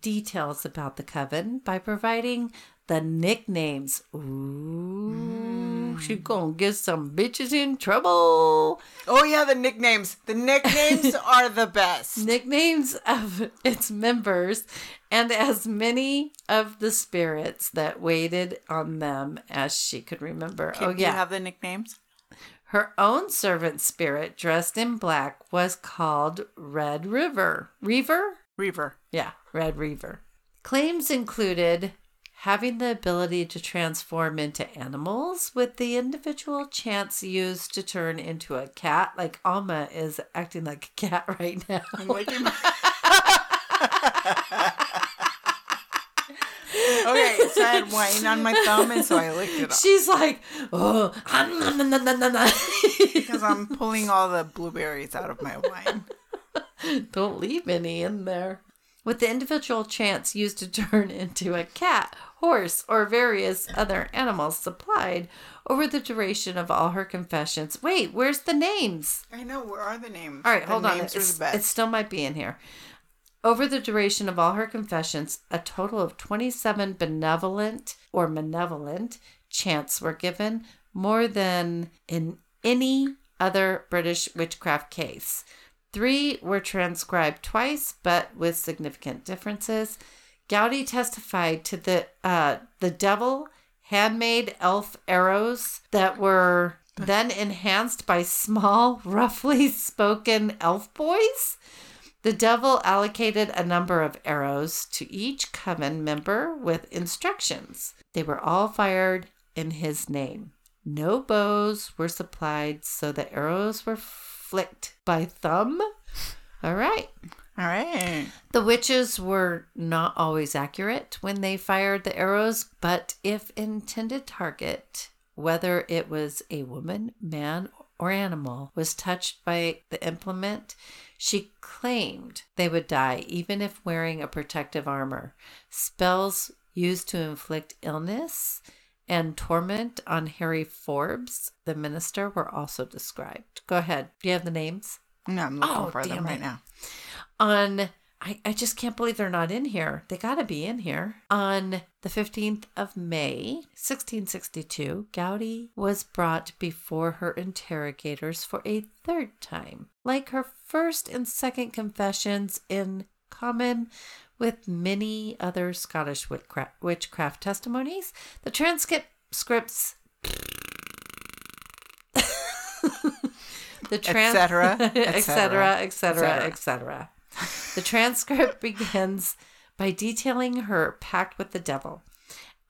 S2: details about the coven by providing the nicknames. Ooh, she mm. gonna get some bitches in trouble.
S1: Oh yeah, the nicknames. The nicknames are the best.
S2: Nicknames of its members and as many of the spirits that waited on them as she could remember.
S1: Can
S2: oh,
S1: you
S2: yeah.
S1: have the nicknames?
S2: Her own servant spirit, dressed in black, was called Red River. Reaver?
S1: Reaver.
S2: Yeah, Red Reiver. Claims included having the ability to transform into animals with the individual chance used to turn into a cat. Like Alma is acting like a cat right now.
S1: okay, so I had wine on my thumb, and so I licked it off
S2: She's like, oh,
S1: because I'm pulling all the blueberries out of my wine.
S2: don't leave any in there. With the individual chants used to turn into a cat, horse, or various other animals supplied over the duration of all her confessions. Wait, where's the names?
S1: I know. Where are the names?
S2: All right,
S1: the
S2: hold on.
S1: Names are the best.
S2: It still might be in here. Over the duration of all her confessions, a total of 27 benevolent or malevolent chants were given, more than in any other British witchcraft case. Three were transcribed twice, but with significant differences. Gowdie testified to the uh, the devil handmade elf arrows that were then enhanced by small, roughly spoken elf boys. The devil allocated a number of arrows to each coven member with instructions. They were all fired in his name. No bows were supplied, so the arrows were flicked by thumb. All right.
S1: All right.
S2: The witches were not always accurate when they fired the arrows, but if intended target, whether it was a woman, man, or animal, was touched by the implement, she claimed they would die even if wearing a protective armor. Spells used to inflict illness and torment on Harry Forbes, the minister, were also described. Go ahead. Do you have the names?
S1: No, I'm looking
S2: Oh,
S1: for them right
S2: it.
S1: now.
S2: on I, I just can't believe they're not in here. They got to be in here. On the 15th of May, 1662, Gowdie was brought before her interrogators for a third time. Like her first and second confessions, in common with many other Scottish witchcraft, witchcraft testimonies, the transcripts. the trans-
S1: cetera, et
S2: et cetera, et cetera,
S1: cetera, et cetera.
S2: et cetera. The transcript begins by detailing her pact with the devil.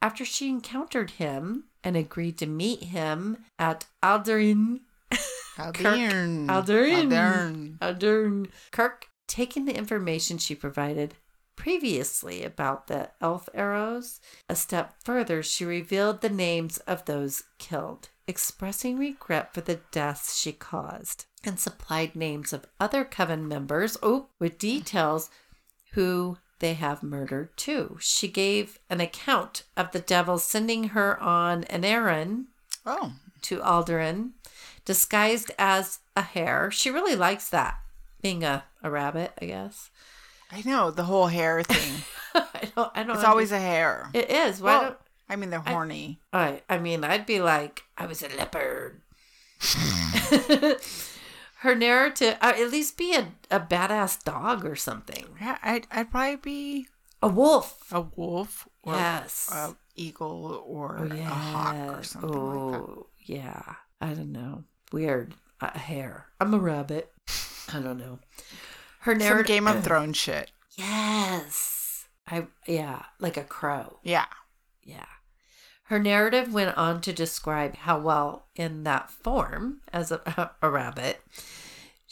S2: After she encountered him and agreed to meet him at Alderin,
S1: Aldern.
S2: Aldern,
S1: Aldern.
S2: Aldern, Kirk, taking the information she provided previously about the elf arrows a step further, she revealed the names of those killed, expressing regret for the deaths she caused, and supplied names of other coven members oh, with details who they have murdered too. She gave an account of the devil sending her on an errand
S1: Oh,
S2: to Alderan, disguised as a hare. She really likes that, being a, a rabbit, I guess.
S1: I know the whole hair thing.
S2: I don't. I don't.
S1: It's always a hair.
S2: It is. Why
S1: Well,
S2: don't?
S1: I mean, they're horny.
S2: I, I mean, I'd be like, I was a leopard. Her narrative, uh, at least be a, a badass dog or something.
S1: yeah, I'd, I'd probably be
S2: A wolf.
S1: a wolf or
S2: Yes.
S1: a eagle or
S2: Oh,
S1: a hawk or something
S2: oh,
S1: like that.
S2: yeah. I don't know. Weird. A hair. I'm a rabbit. I don't know. Her
S1: Some. Game of Thrones shit.
S2: Yes. I yeah, like a crow.
S1: Yeah.
S2: Yeah. Her narrative went on to describe how well in that form as a, a rabbit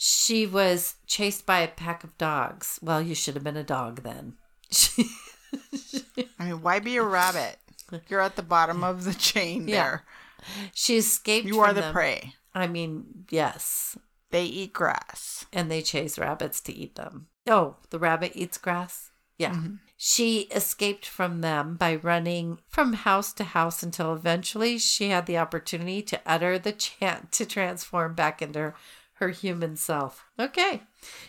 S2: she was chased by a pack of dogs. Well, you should have been a dog then.
S1: I mean, why be a rabbit? You're at the bottom of the chain
S2: Yeah.
S1: there.
S2: she escaped.
S1: You are the
S2: them.
S1: prey.
S2: I mean, yes.
S1: They eat grass.
S2: and they chase rabbits to eat them. Oh, the rabbit eats grass? Yeah. Mm-hmm. She escaped from them by running from house to house until eventually she had the opportunity to utter the chant to transform back into her human self. Okay.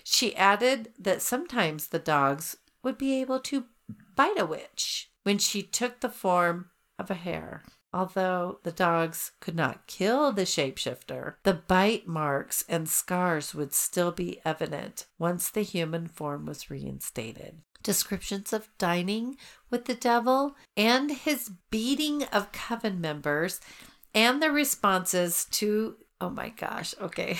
S2: She added that sometimes the dogs would be able to bite a witch when she took the form of a hare. Although the dogs could not kill the shapeshifter, the bite marks and scars would still be evident once the human form was reinstated. Descriptions of dining with the devil and his beating of coven members and the responses to, oh my gosh, okay.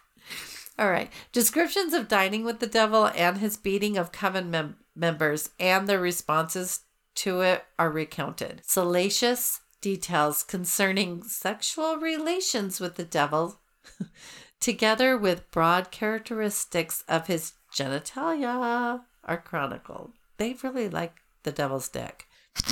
S2: All right. Descriptions of dining with the devil and his beating of coven mem- members and the responses to it are recounted. Salacious details concerning sexual relations with the devil, together with broad characteristics of his genitalia, are chronicled. They really like the devil's dick.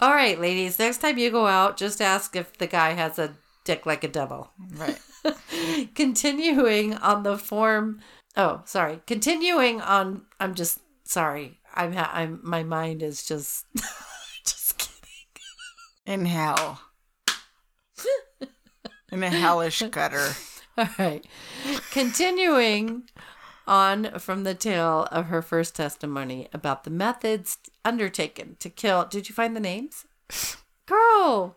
S2: All right, ladies, next time you go out, just ask if the guy has a dick like a devil.
S1: Right.
S2: Continuing on the form. Oh, sorry. Continuing on. I'm just sorry. I'm. Ha- I'm. My mind is just. just kidding.
S1: In hell. In a hellish gutter.
S2: All right. Continuing on from the tale of her first testimony about the methods undertaken to kill. Did you find the names? Girl.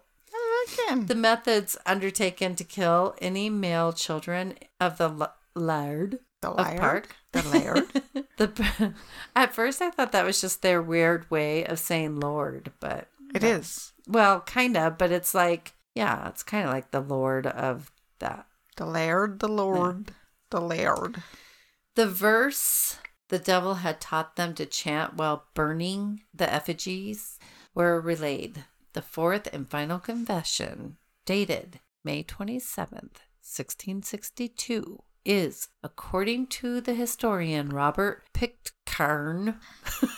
S2: The methods undertaken to kill any male children of the l- laird
S1: The
S2: of
S1: laird?
S2: Park.
S1: The laird?
S2: the at first I thought that was just their weird way of saying Lord, but
S1: It is.
S2: well, kind of, but it's like yeah, it's kind of like the Lord of that.
S1: The laird, the lord, the laird.
S2: The verse the devil had taught them to chant while burning the effigies were relayed. The fourth and final confession, dated May 27th, 1662, is, according to the historian Robert Pitcairn,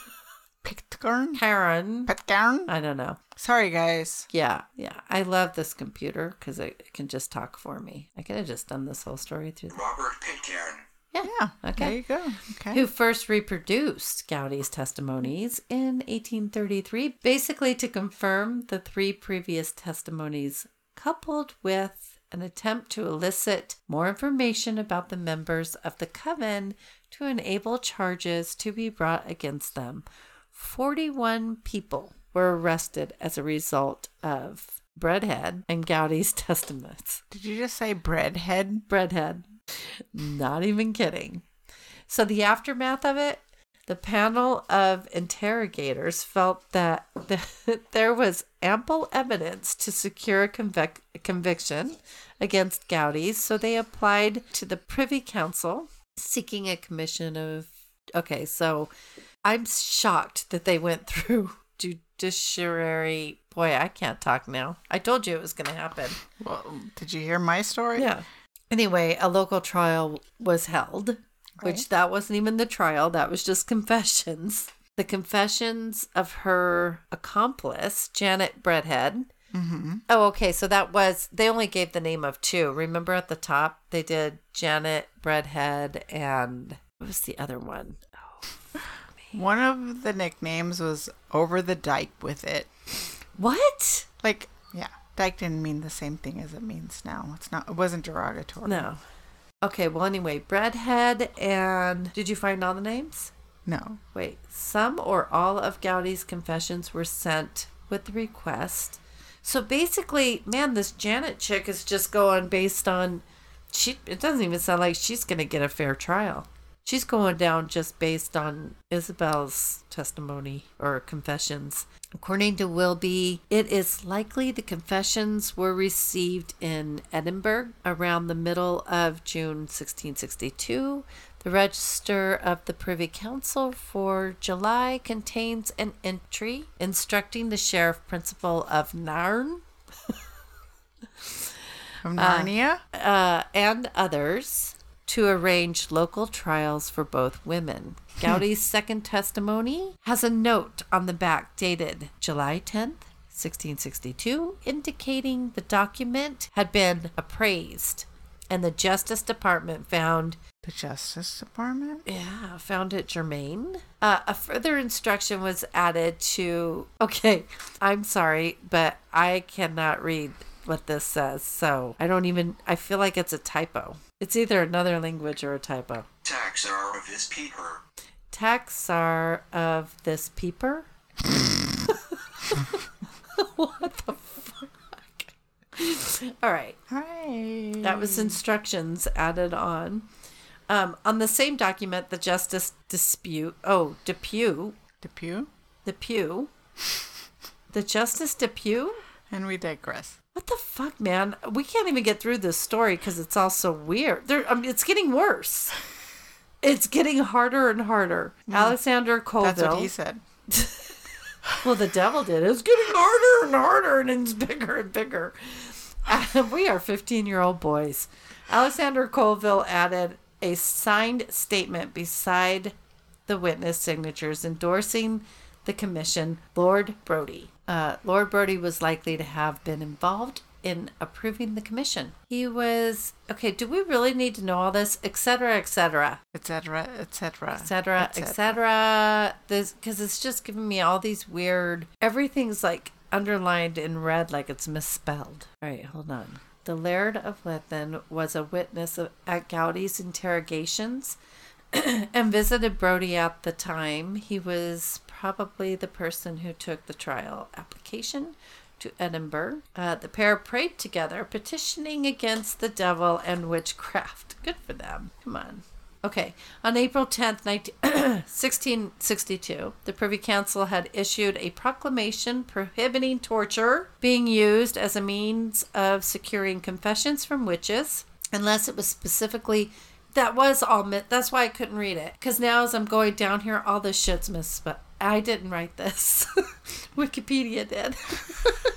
S1: Pitcairn?
S2: Karen,
S1: Pitcairn?
S2: I don't know.
S1: Sorry, guys.
S2: Yeah, yeah. I love this computer because it, it can just talk for me. I could have just done this whole story through.
S3: Robert Pitcairn.
S2: Yeah.
S1: Yeah.
S2: Okay.
S1: There you go. Okay.
S2: who first reproduced Gowdie's testimonies in 1833, basically to confirm the three previous testimonies, coupled with an attempt to elicit more information about the members of the coven to enable charges to be brought against them. 41 people were arrested as a result of Breadheid and Gowdie's testaments.
S1: Did you just say breadhead?
S2: Breadhead. Not even kidding. So, the aftermath of it, the panel of interrogators felt that the, there was ample evidence to secure a convic- conviction against Gowdie's. So, they applied to the Privy Council seeking a commission of. Okay, so I'm shocked that they went through judiciary. Boy, I can't talk now. I told you it was going to happen.
S1: Well, did you hear my story?
S2: Yeah. Anyway, a local trial was held, which that wasn't even the trial, that was just confessions. The confessions of her accomplice, Janet Breadheid.
S1: Mm-hmm.
S2: Oh, okay. So that was, they only gave the name of two. Remember at the top, they did Janet Breadheid and what was the other one? Oh,
S1: One of the nicknames was over the dike with it.
S2: what?
S1: Like, yeah, dike didn't mean the same thing as it means now. It's not. It wasn't derogatory.
S2: No. Okay. Well, anyway, Breadheid and did you find all the names?
S1: No.
S2: Wait, some or all of Gowdie's confessions were sent with the request. So basically, man, this Janet chick is just going based on she it doesn't even sound like she's going to get a fair trial. She's going down just based on Isobel's testimony or confessions. According to Wilby, it is likely the confessions were received in Edinburgh around the middle of June 1662. The register of the Privy Council for July contains an entry instructing the sheriff principal of Nairn
S1: From Narnia.
S2: uh, and others to arrange local trials for both women. Gowdie's second testimony has a note on the back dated July 10th, 1662, indicating the document had been appraised and the Justice Department found
S1: the Justice Department.
S2: yeah, found it germane. Uh, a further instruction was added to. Okay, I'm sorry, but I cannot read what this says, so I don't even. I feel like it's a typo. It's either another language or a typo.
S3: Taxar of this peeper.
S2: Taxar of this peeper. what the fuck? All right.
S1: Hi.
S2: That was instructions added on. Um, on the same document, the justice dispute. Oh, Depew.
S1: Depew.
S2: Depew. The Justice Depew?
S1: And we digress.
S2: What the fuck, man? We can't even get through this story because it's all so weird. There, I mean, it's getting worse. It's getting harder and harder. Alexander Colville.
S1: That's what he said.
S2: Well, the devil did. It's getting harder and harder, and it's bigger and bigger. We are 15 year old boys. Alexander Colville added a signed statement beside the witness signatures endorsing the commission, Lord Brodie. Uh, Lord Brodie was likely to have been involved in approving the commission. He was, okay, do we really need to know all this? Etc., etc
S1: Etc. Etc.
S2: etc etc this because it's just giving me all these weird everything's like underlined in red like it's misspelled all right hold on the laird of Lethen was a witness of, at Gowdie's interrogations and visited Brodie at the time. He was probably the person who took the trial application to Edinburgh. Uh, the pair prayed together, petitioning against the devil and witchcraft. Good for them. Come on. Okay. On April 10th, 19, 1662, the Privy Council had issued a proclamation prohibiting torture being used as a means of securing confessions from witches, unless it was specifically. That was all. That's why I couldn't read it. Because now, as I'm going down here, all this shit's misspelled. I didn't write this. Wikipedia did.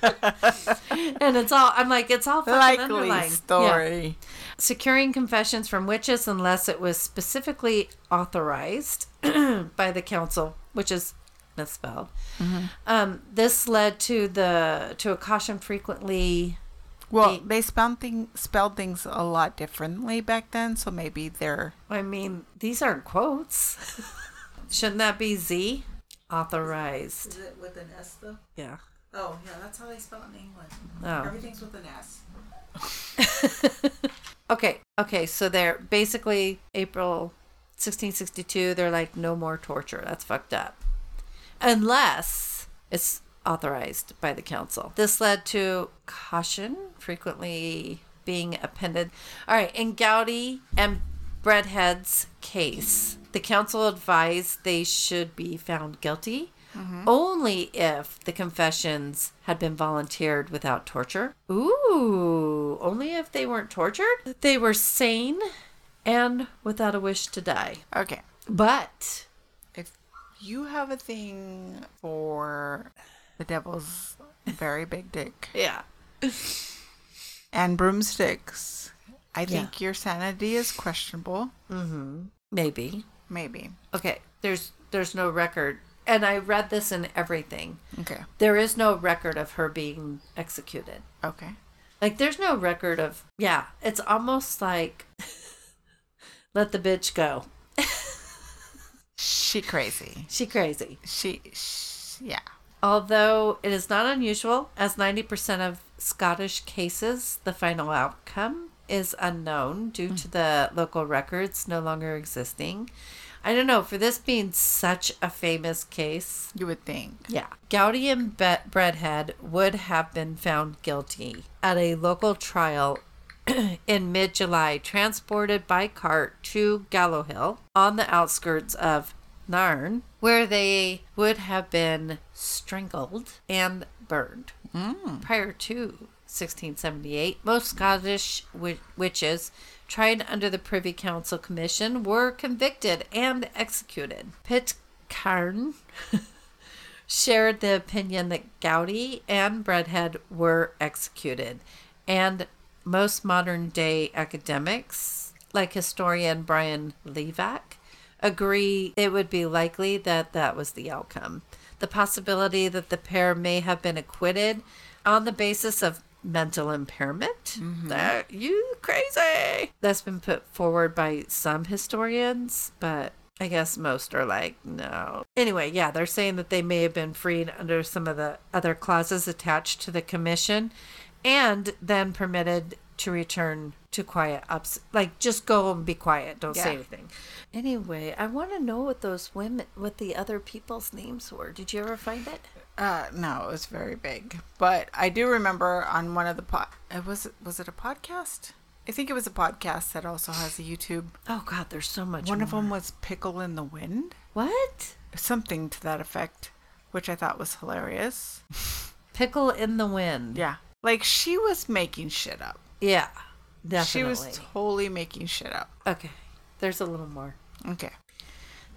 S2: and it's all. I'm like, it's all fucking
S1: Likely
S2: underlined. Yeah
S1: story.
S2: securing confessions from witches unless it was specifically authorized by the council, which is misspelled. Um, this led to the to a caution frequently.
S1: Well,
S2: The-
S1: they spelled, thing, spelled things a lot differently back then, so maybe they're.
S2: I mean, these aren't quotes. Shouldn't that be Z? Authorized.
S1: it with an S though?
S2: Yeah.
S1: Oh, yeah, that's how they spell it in England.
S2: Oh.
S1: Everything's with an S.
S2: Okay. Okay. So they're basically April 1662. They're like, no more torture. That's fucked up. Unless it's authorized by the council. This led to caution frequently being appended. All right. and Gowdy and Breadheid's case, the council advised they should be found guilty. Mm-hmm. Only if the confessions had been volunteered without torture. Ooh, only if they weren't tortured? They were sane and without a wish to die.
S1: Okay.
S2: But
S1: If you have a thing for the devil's very big dick
S2: yeah.
S1: and broomsticks, I think your sanity is questionable. Mm-hmm.
S2: Maybe.
S1: Maybe.
S2: Okay, there's there's no record. And I read this in everything.
S1: Okay.
S2: There is no record of her being executed.
S1: Okay.
S2: Like there's no record of yeah, it's almost like let the bitch go.
S1: She crazy.
S2: She crazy.
S1: She, sh yeah.
S2: Although it is not unusual, as 90% of Scottish cases, the final outcome is unknown due to mm. the local records no longer existing. I don't know, for this being such a famous case,
S1: You would think.
S2: yeah. Gowdie and Be- Breadheid would have been found guilty at a local trial in mid July, transported by cart to Gallow Hill on the outskirts of Nairn, where they would have been strangled and burned. Mm. Prior to 1678, most Scottish witches tried under the Privy Council Commission were convicted and executed. Pitcairn shared the opinion that Gowdie and Breadheid were executed, and most modern day academics, like historian Brian Levack, agree it would be likely that that was the outcome. The possibility that the pair may have been acquitted on the basis of mental impairment. Mm-hmm. That you crazy. That's been put forward by some historians, but I guess most are like, no. Anyway, yeah, they're saying that they may have been freed under some of the other clauses attached to the commission and then permitted to return to quiet ups like just go and be quiet don't say anything anyway i want to know what those women what the other people's names were did you ever find it
S1: Uh, no, it was very big. But I do remember on one of the pod. It was was it a podcast? I think it was a podcast that also has a YouTube.
S2: oh god there's so much
S1: One of them was Pickle in the Wind,
S2: what
S1: something to that effect, which I thought was hilarious.
S2: pickle in the wind
S1: Yeah, like she was making shit up.
S2: yeah definitely.
S1: She was totally making shit up.
S2: okay there's a little more
S1: Okay.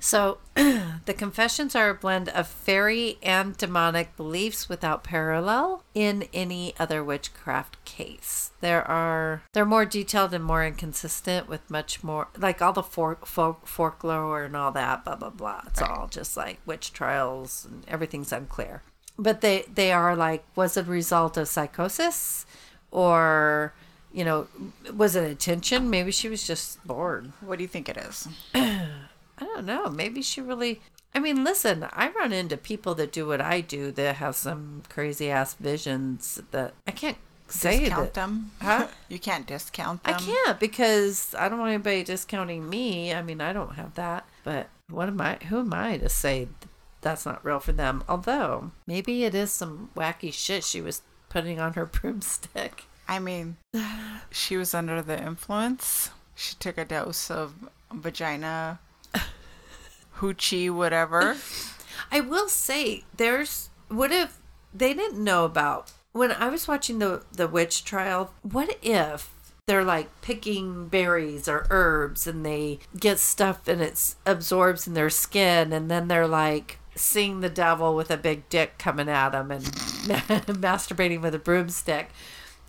S2: So, the confessions are a blend of fairy and demonic beliefs without parallel in any other witchcraft case. There are they're more detailed and more inconsistent with much more like all the folk, folk folklore and all that blah blah blah. It's all just like witch trials and everything's unclear. But they they are like was it a result of psychosis or you know was it attention? Maybe she was just bored.
S1: What do you think it is?
S2: I don't know. Maybe she really. I mean, listen, I run into people that do what I do that have some crazy ass visions that I can't say
S1: discount
S2: that.
S1: them?
S2: Huh?
S1: You can't discount them.
S2: I can't because I don't want anybody discounting me. I mean, I don't have that. But what am I? Who am I to say that's not real for them? Although maybe it is some wacky shit she was putting on her broomstick.
S1: I mean, she was under the influence. She took a dose of vagina, hoochie, whatever.
S2: I will say, there's what if they didn't know about when I was watching the the witch trial? What if they're like picking berries or herbs and they get stuff and it absorbs in their skin, and then they're like seeing the devil with a big dick coming at them and masturbating with a broomstick.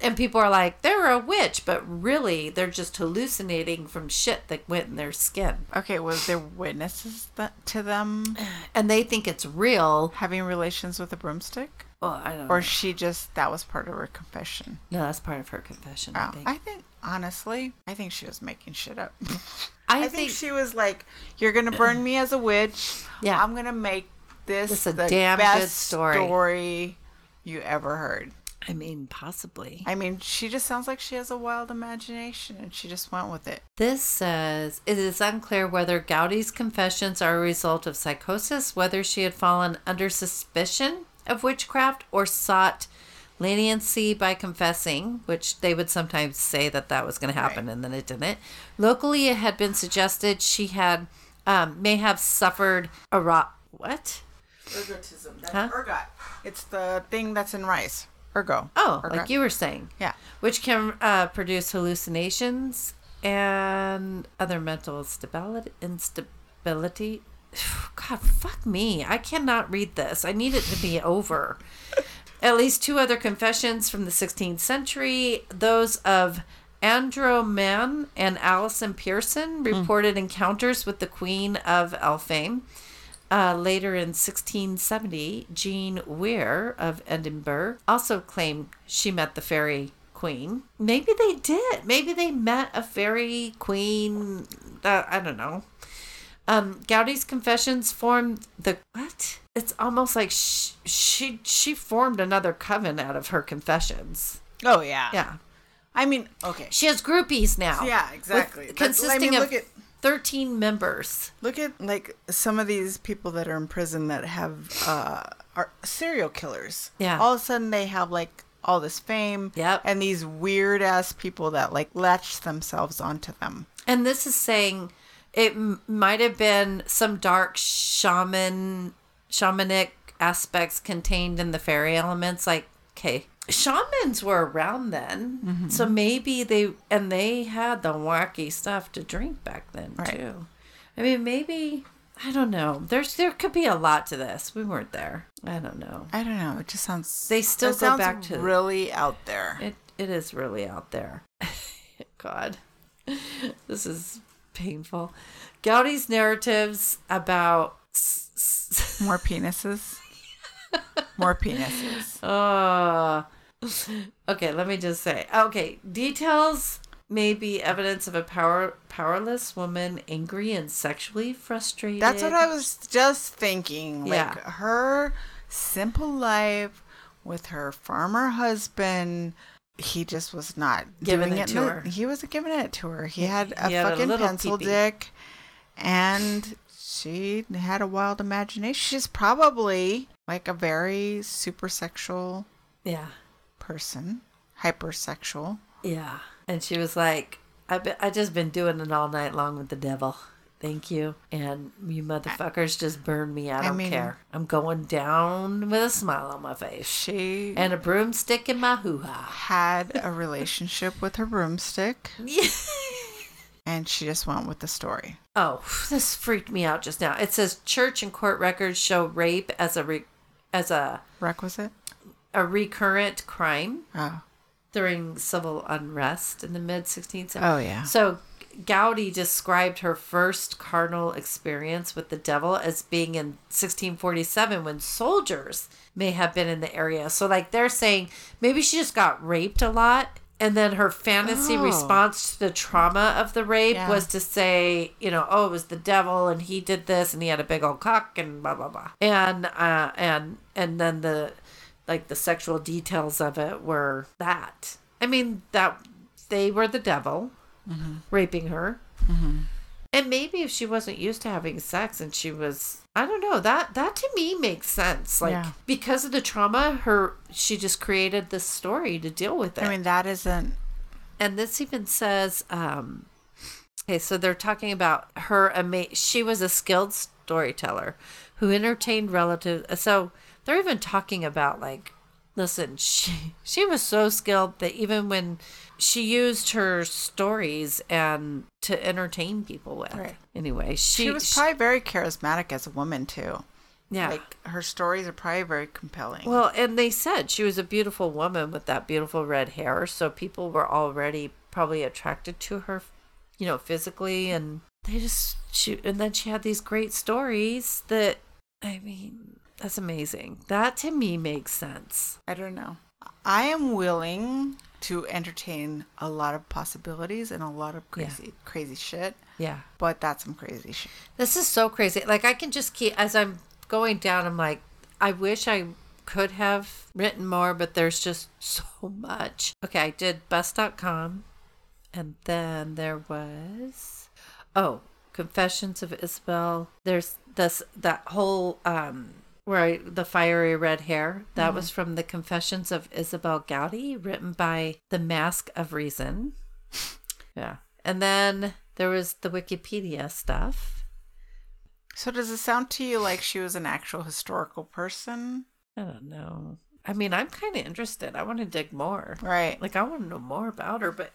S2: And people are like, they're a witch, but really they're just hallucinating from shit that went in their skin.
S1: Okay, was there witnesses that, to them
S2: And they think it's real.
S1: having relations with a broomstick?
S2: Well, I don't
S1: Or
S2: know.
S1: she just, that was part of her confession?
S2: No, that's part of her confession, I
S1: Oh,
S2: think.
S1: I think, honestly, I think she was making shit up.
S2: I,
S1: I
S2: think,
S1: think she was like, "You're gonna burn me as a witch.
S2: Yeah.
S1: I'm gonna make this
S2: This a
S1: the
S2: damn good
S1: best
S2: story."
S1: story you ever heard."
S2: I mean, possibly.
S1: I mean, she just sounds like she has a wild imagination, and she just went with it.
S2: This says it is unclear whether Gowdie's confessions are a result of psychosis, whether she had fallen under suspicion of witchcraft or sought leniency by confessing, which they would sometimes say that that was going to happen
S1: Right.
S2: and then it didn't. Locally, it had been suggested she had um, may have suffered a ro- what?
S1: Ergotism. That's
S2: Huh?
S1: ergot. It's the thing that's in rice. Ergo.
S2: Oh,
S1: Ergot.
S2: like you were saying.
S1: Yeah.
S2: which can uh, produce hallucinations and other mental stability, instability. God, fuck me. I cannot read this. I need it to be over. At least two other confessions from the 16th century, those of Andrew Andro Man and Alison Pearson, reported encounters with the Queen of Elfame. Uh, later in 1670, Jean Weir of Edinburgh also claimed she met the fairy queen. Maybe they did. Maybe they met a fairy queen. Uh, I don't know. Um, Gowdie's confessions formed the what? It's almost like she, she she formed another coven out of her confessions.
S1: Oh yeah.
S2: Yeah,
S1: I mean, okay.
S2: she has groupies now.
S1: Yeah,
S2: with-
S1: exactly. I
S2: consisting
S1: mean,
S2: of
S1: look at-
S2: thirteen members.
S1: Look at like some of these people that are in prison that have uh are serial killers.
S2: Yeah.
S1: All of a sudden they have like all this fame.
S2: Yep.
S1: And these weird ass people that like latch themselves onto them.
S2: And this is saying it m- might have been some dark shaman, shamanic aspects contained in the fairy elements. Like, okay, shamans were around then, mm-hmm. so maybe they and they had the wacky stuff to drink back then
S1: Right.
S2: too. I mean, maybe I don't know. There's there could be a lot to this. We weren't there. I don't know.
S1: I don't know. It just sounds.
S2: They still go back to-
S1: really out there.
S2: It it is really out there. God, this is painful. Gowdie's narratives about
S1: More penises. More penises.
S2: uh okay, let me just say. Okay, details may be evidence of a power powerless woman, angry and sexually frustrated.
S1: That's what I was just thinking. Like
S2: Yeah.
S1: her simple life with her farmer husband. He just was not
S2: Giving it
S1: it.
S2: to her.
S1: He wasn't giving it to her. He had a
S2: He had
S1: fucking
S2: little
S1: pencil
S2: peepee.
S1: dick, and she had a wild imagination. She's probably like a very super sexual
S2: Yeah.
S1: person, hypersexual.
S2: Yeah. And she was like, I be, I just been doing it all night long with the devil. Thank you. And you motherfuckers just burn me. I
S1: I
S2: don't
S1: mean-
S2: care. I'm going down with a smile on my face
S1: She
S2: and a broomstick in my hoo ha.
S1: had a relationship with her broomstick. and she just went with the story.
S2: Oh, this freaked me out just now. It says church and court records show rape as a re- as a
S1: Requisite?
S2: a recurrent crime
S1: Oh.
S2: during civil unrest in the mid 16th century.
S1: Oh, yeah.
S2: So Gowdie described her first carnal experience with the devil as being in 1647 when soldiers may have been in the area. So like they're saying maybe she just got raped a lot and then her fantasy
S1: Oh.
S2: response to the trauma of the rape
S1: Yeah.
S2: was to say, you know, oh, it was the devil and he did this and he had a big old cock and blah blah blah. And uh and and then the like the sexual details of it were that. I mean that they were the devil raping her. And maybe if she wasn't used to having sex and she was I don't know, that that to me makes sense. Like
S1: Yeah.
S2: because of the trauma, her she just created this story to deal with it.
S1: I mean, that isn't.
S2: and this even says um okay, so they're talking about her ama- she was a skilled storyteller who entertained relatives. So they're even talking about like listen, she she was so skilled that even when she used her stories and to entertain people with.
S1: Right.
S2: Anyway, she,
S1: She, was probably very charismatic as a woman, too.
S2: yeah.
S1: Like, her stories are probably very compelling.
S2: Well, and they said she was a beautiful woman with that beautiful red hair, so people were already probably attracted to her, you know, physically, and they just she and then she had these great stories that I mean, that's amazing. That to me makes sense.
S1: I don't know. I am willing to entertain a lot of possibilities and a lot of crazy, crazy shit.
S2: Yeah.
S1: But that's some crazy shit.
S2: This is so crazy. Like I can just keep as I'm going down, I'm like, I wish I could have written more, but there's just so much. Okay, I did bust.com and then there was oh, Confessions of Isobel. There's this that whole um where I, the fiery red hair that was from the Confessions of Isobel Gowdie, written by the Mask of Reason. Yeah, and then there was the Wikipedia stuff.
S1: So does it sound to you like she was an actual historical person?
S2: I don't know. I mean, I'm kind of interested. I want to dig more.
S1: Right.
S2: Like, I want to know more about her, but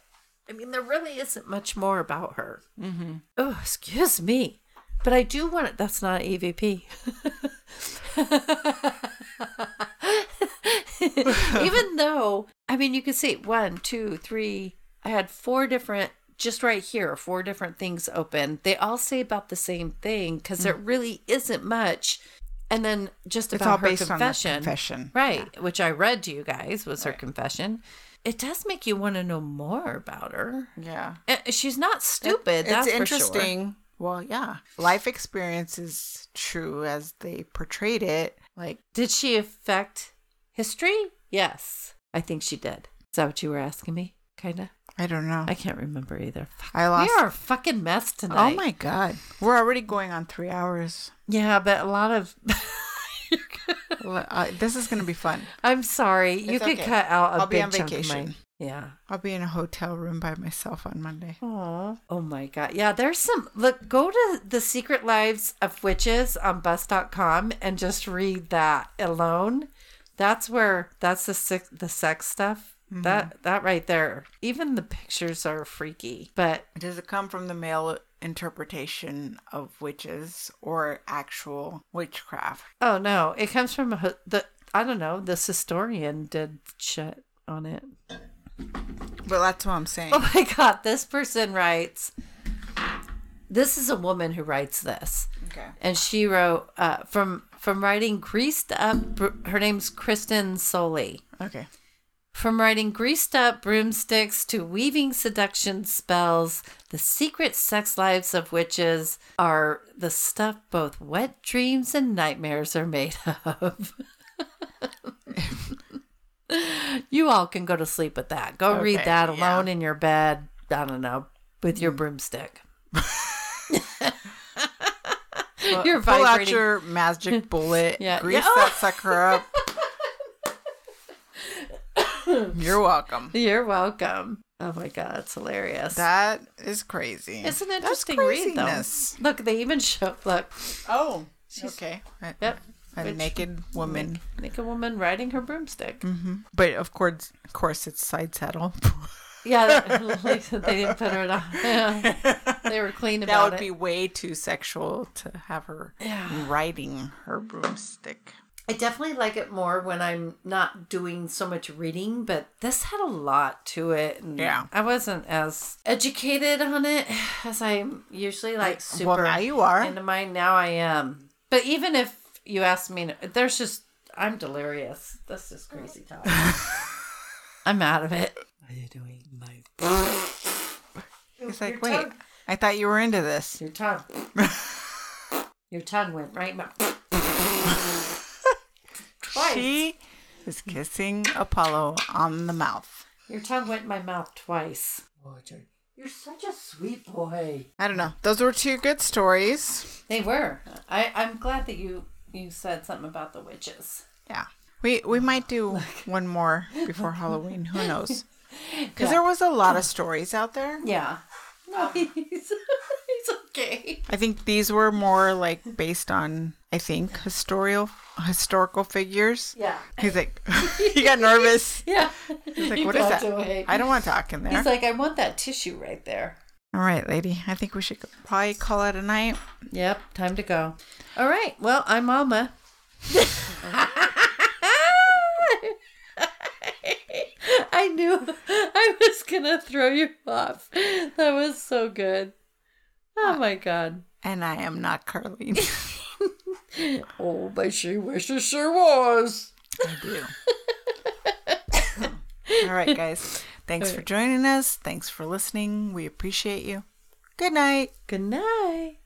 S2: I mean, there really isn't much more about her. Mm-hmm. Oh, excuse me. But I do want it. That's not EVP. Even though, I mean, you could see one, two, three. I had four different, just right here, four different things open. They all say about the same thing because there really isn't much. And then just
S1: It's
S2: about her
S1: based on her
S2: confession,
S1: confession.
S2: right? Which I read to you guys was her confession. It does make you want to know more about her.
S1: Yeah.
S2: Uh, She's not stupid.
S1: it's
S2: that's for
S1: interesting. Well, yeah. Life experience is true as they portrayed it. Like,
S2: Did she affect history? Yes, I think she did. Is that what you were asking me? Kinda.
S1: I don't know.
S2: I can't remember either. Fuck,
S1: I lost.
S2: We are a fucking mess tonight.
S1: Oh my god. We're already going on three hours.
S2: Yeah, but a lot of.
S1: Uh, this is going to be fun.
S2: I'm sorry. you
S1: It's
S2: could
S1: okay.
S2: cut out a
S1: I'll be
S2: big
S1: on
S2: chunk of
S1: vacation.
S2: Yeah.
S1: I'll be in a hotel room by myself on Monday.
S2: Aw. Oh my god. Yeah, there's some look go to the secret lives of witches on bust.com and just read that alone. That's where that's the sex, the sex stuff. Mm-hmm. That that right there. Even the pictures are freaky. But
S1: Does it come from the male interpretation of witches or actual witchcraft?
S2: oh no, it comes from a, the I don't know, this historian did shit on it.
S1: But that's what I'm saying.
S2: Oh my god, this person writes This is a woman who writes this.
S1: Okay.
S2: and she wrote uh, from from writing greased up her name's kristen sollee
S1: Okay.
S2: from writing greased up broomsticks to weaving seduction spells the secret sex lives of witches are the stuff both wet dreams and nightmares are made of you all can go to sleep with that go read
S1: Okay,
S2: that
S1: yeah.
S2: alone in your bed i don't know with your mm. broomstick You're
S1: Pull out your magic bullet.
S2: Yeah.
S1: Grease
S2: Yeah.
S1: that sucker up. You're welcome.
S2: You're welcome. Oh my god, it's hilarious.
S1: That is crazy.
S2: it's an interesting read though. Look, they even show look.
S1: Oh, okay.
S2: Yep.
S1: A
S2: Which-
S1: naked woman.
S2: Make, make a woman riding her broomstick. Mm-hmm.
S1: But of course, of course, it's side saddle.
S2: Yeah, they they didn't put her on. Yeah. They were clean about it.
S1: That would
S2: it.
S1: be way too sexual to have her riding her broomstick.
S2: I definitely like it more when I'm not doing so much reading, but this had a lot to it. And
S1: Yeah.
S2: I wasn't as educated on it as I'm usually like super
S1: well, now you are.
S2: into mine. Now I am. But even if you asked me, there's just, I'm delirious. That's just crazy talk. I'm out of it. What are you doing? My
S1: He's like,
S2: Your
S1: wait,
S2: tongue.
S1: I thought you were into this.
S2: Your tongue. Your tongue went right my. Twice.
S1: She is kissing Apollo on the mouth.
S2: Your tongue went in my mouth twice. You're such a sweet boy.
S1: I don't know. Those were two good stories.
S2: They were. I, I'm glad that you you said something about the witches.
S1: Yeah. We we might do one more before Halloween. Who knows? Because
S2: Yeah.
S1: there was a lot of stories out there.
S2: Yeah. No, um, he's, he's okay.
S1: I think these were more like based on I think historical historical figures.
S2: Yeah.
S1: He's like he got nervous.
S2: Yeah.
S1: He's like,
S2: He
S1: what is that?
S2: away.
S1: I don't want to talk in there.
S2: He's like, I want that tissue right there.
S1: All right, lady. I think we should probably call it a night.
S2: Yep, time to go. All right. Well, I'm Alma. I knew I was gonna throw you off. That was so good. Oh my god.
S1: And I am not Carlene.
S2: Oh, but she wishes she was.
S1: I do. All right, guys. Thanks for joining us. Thanks for listening. We appreciate you. Good night.
S2: Good night.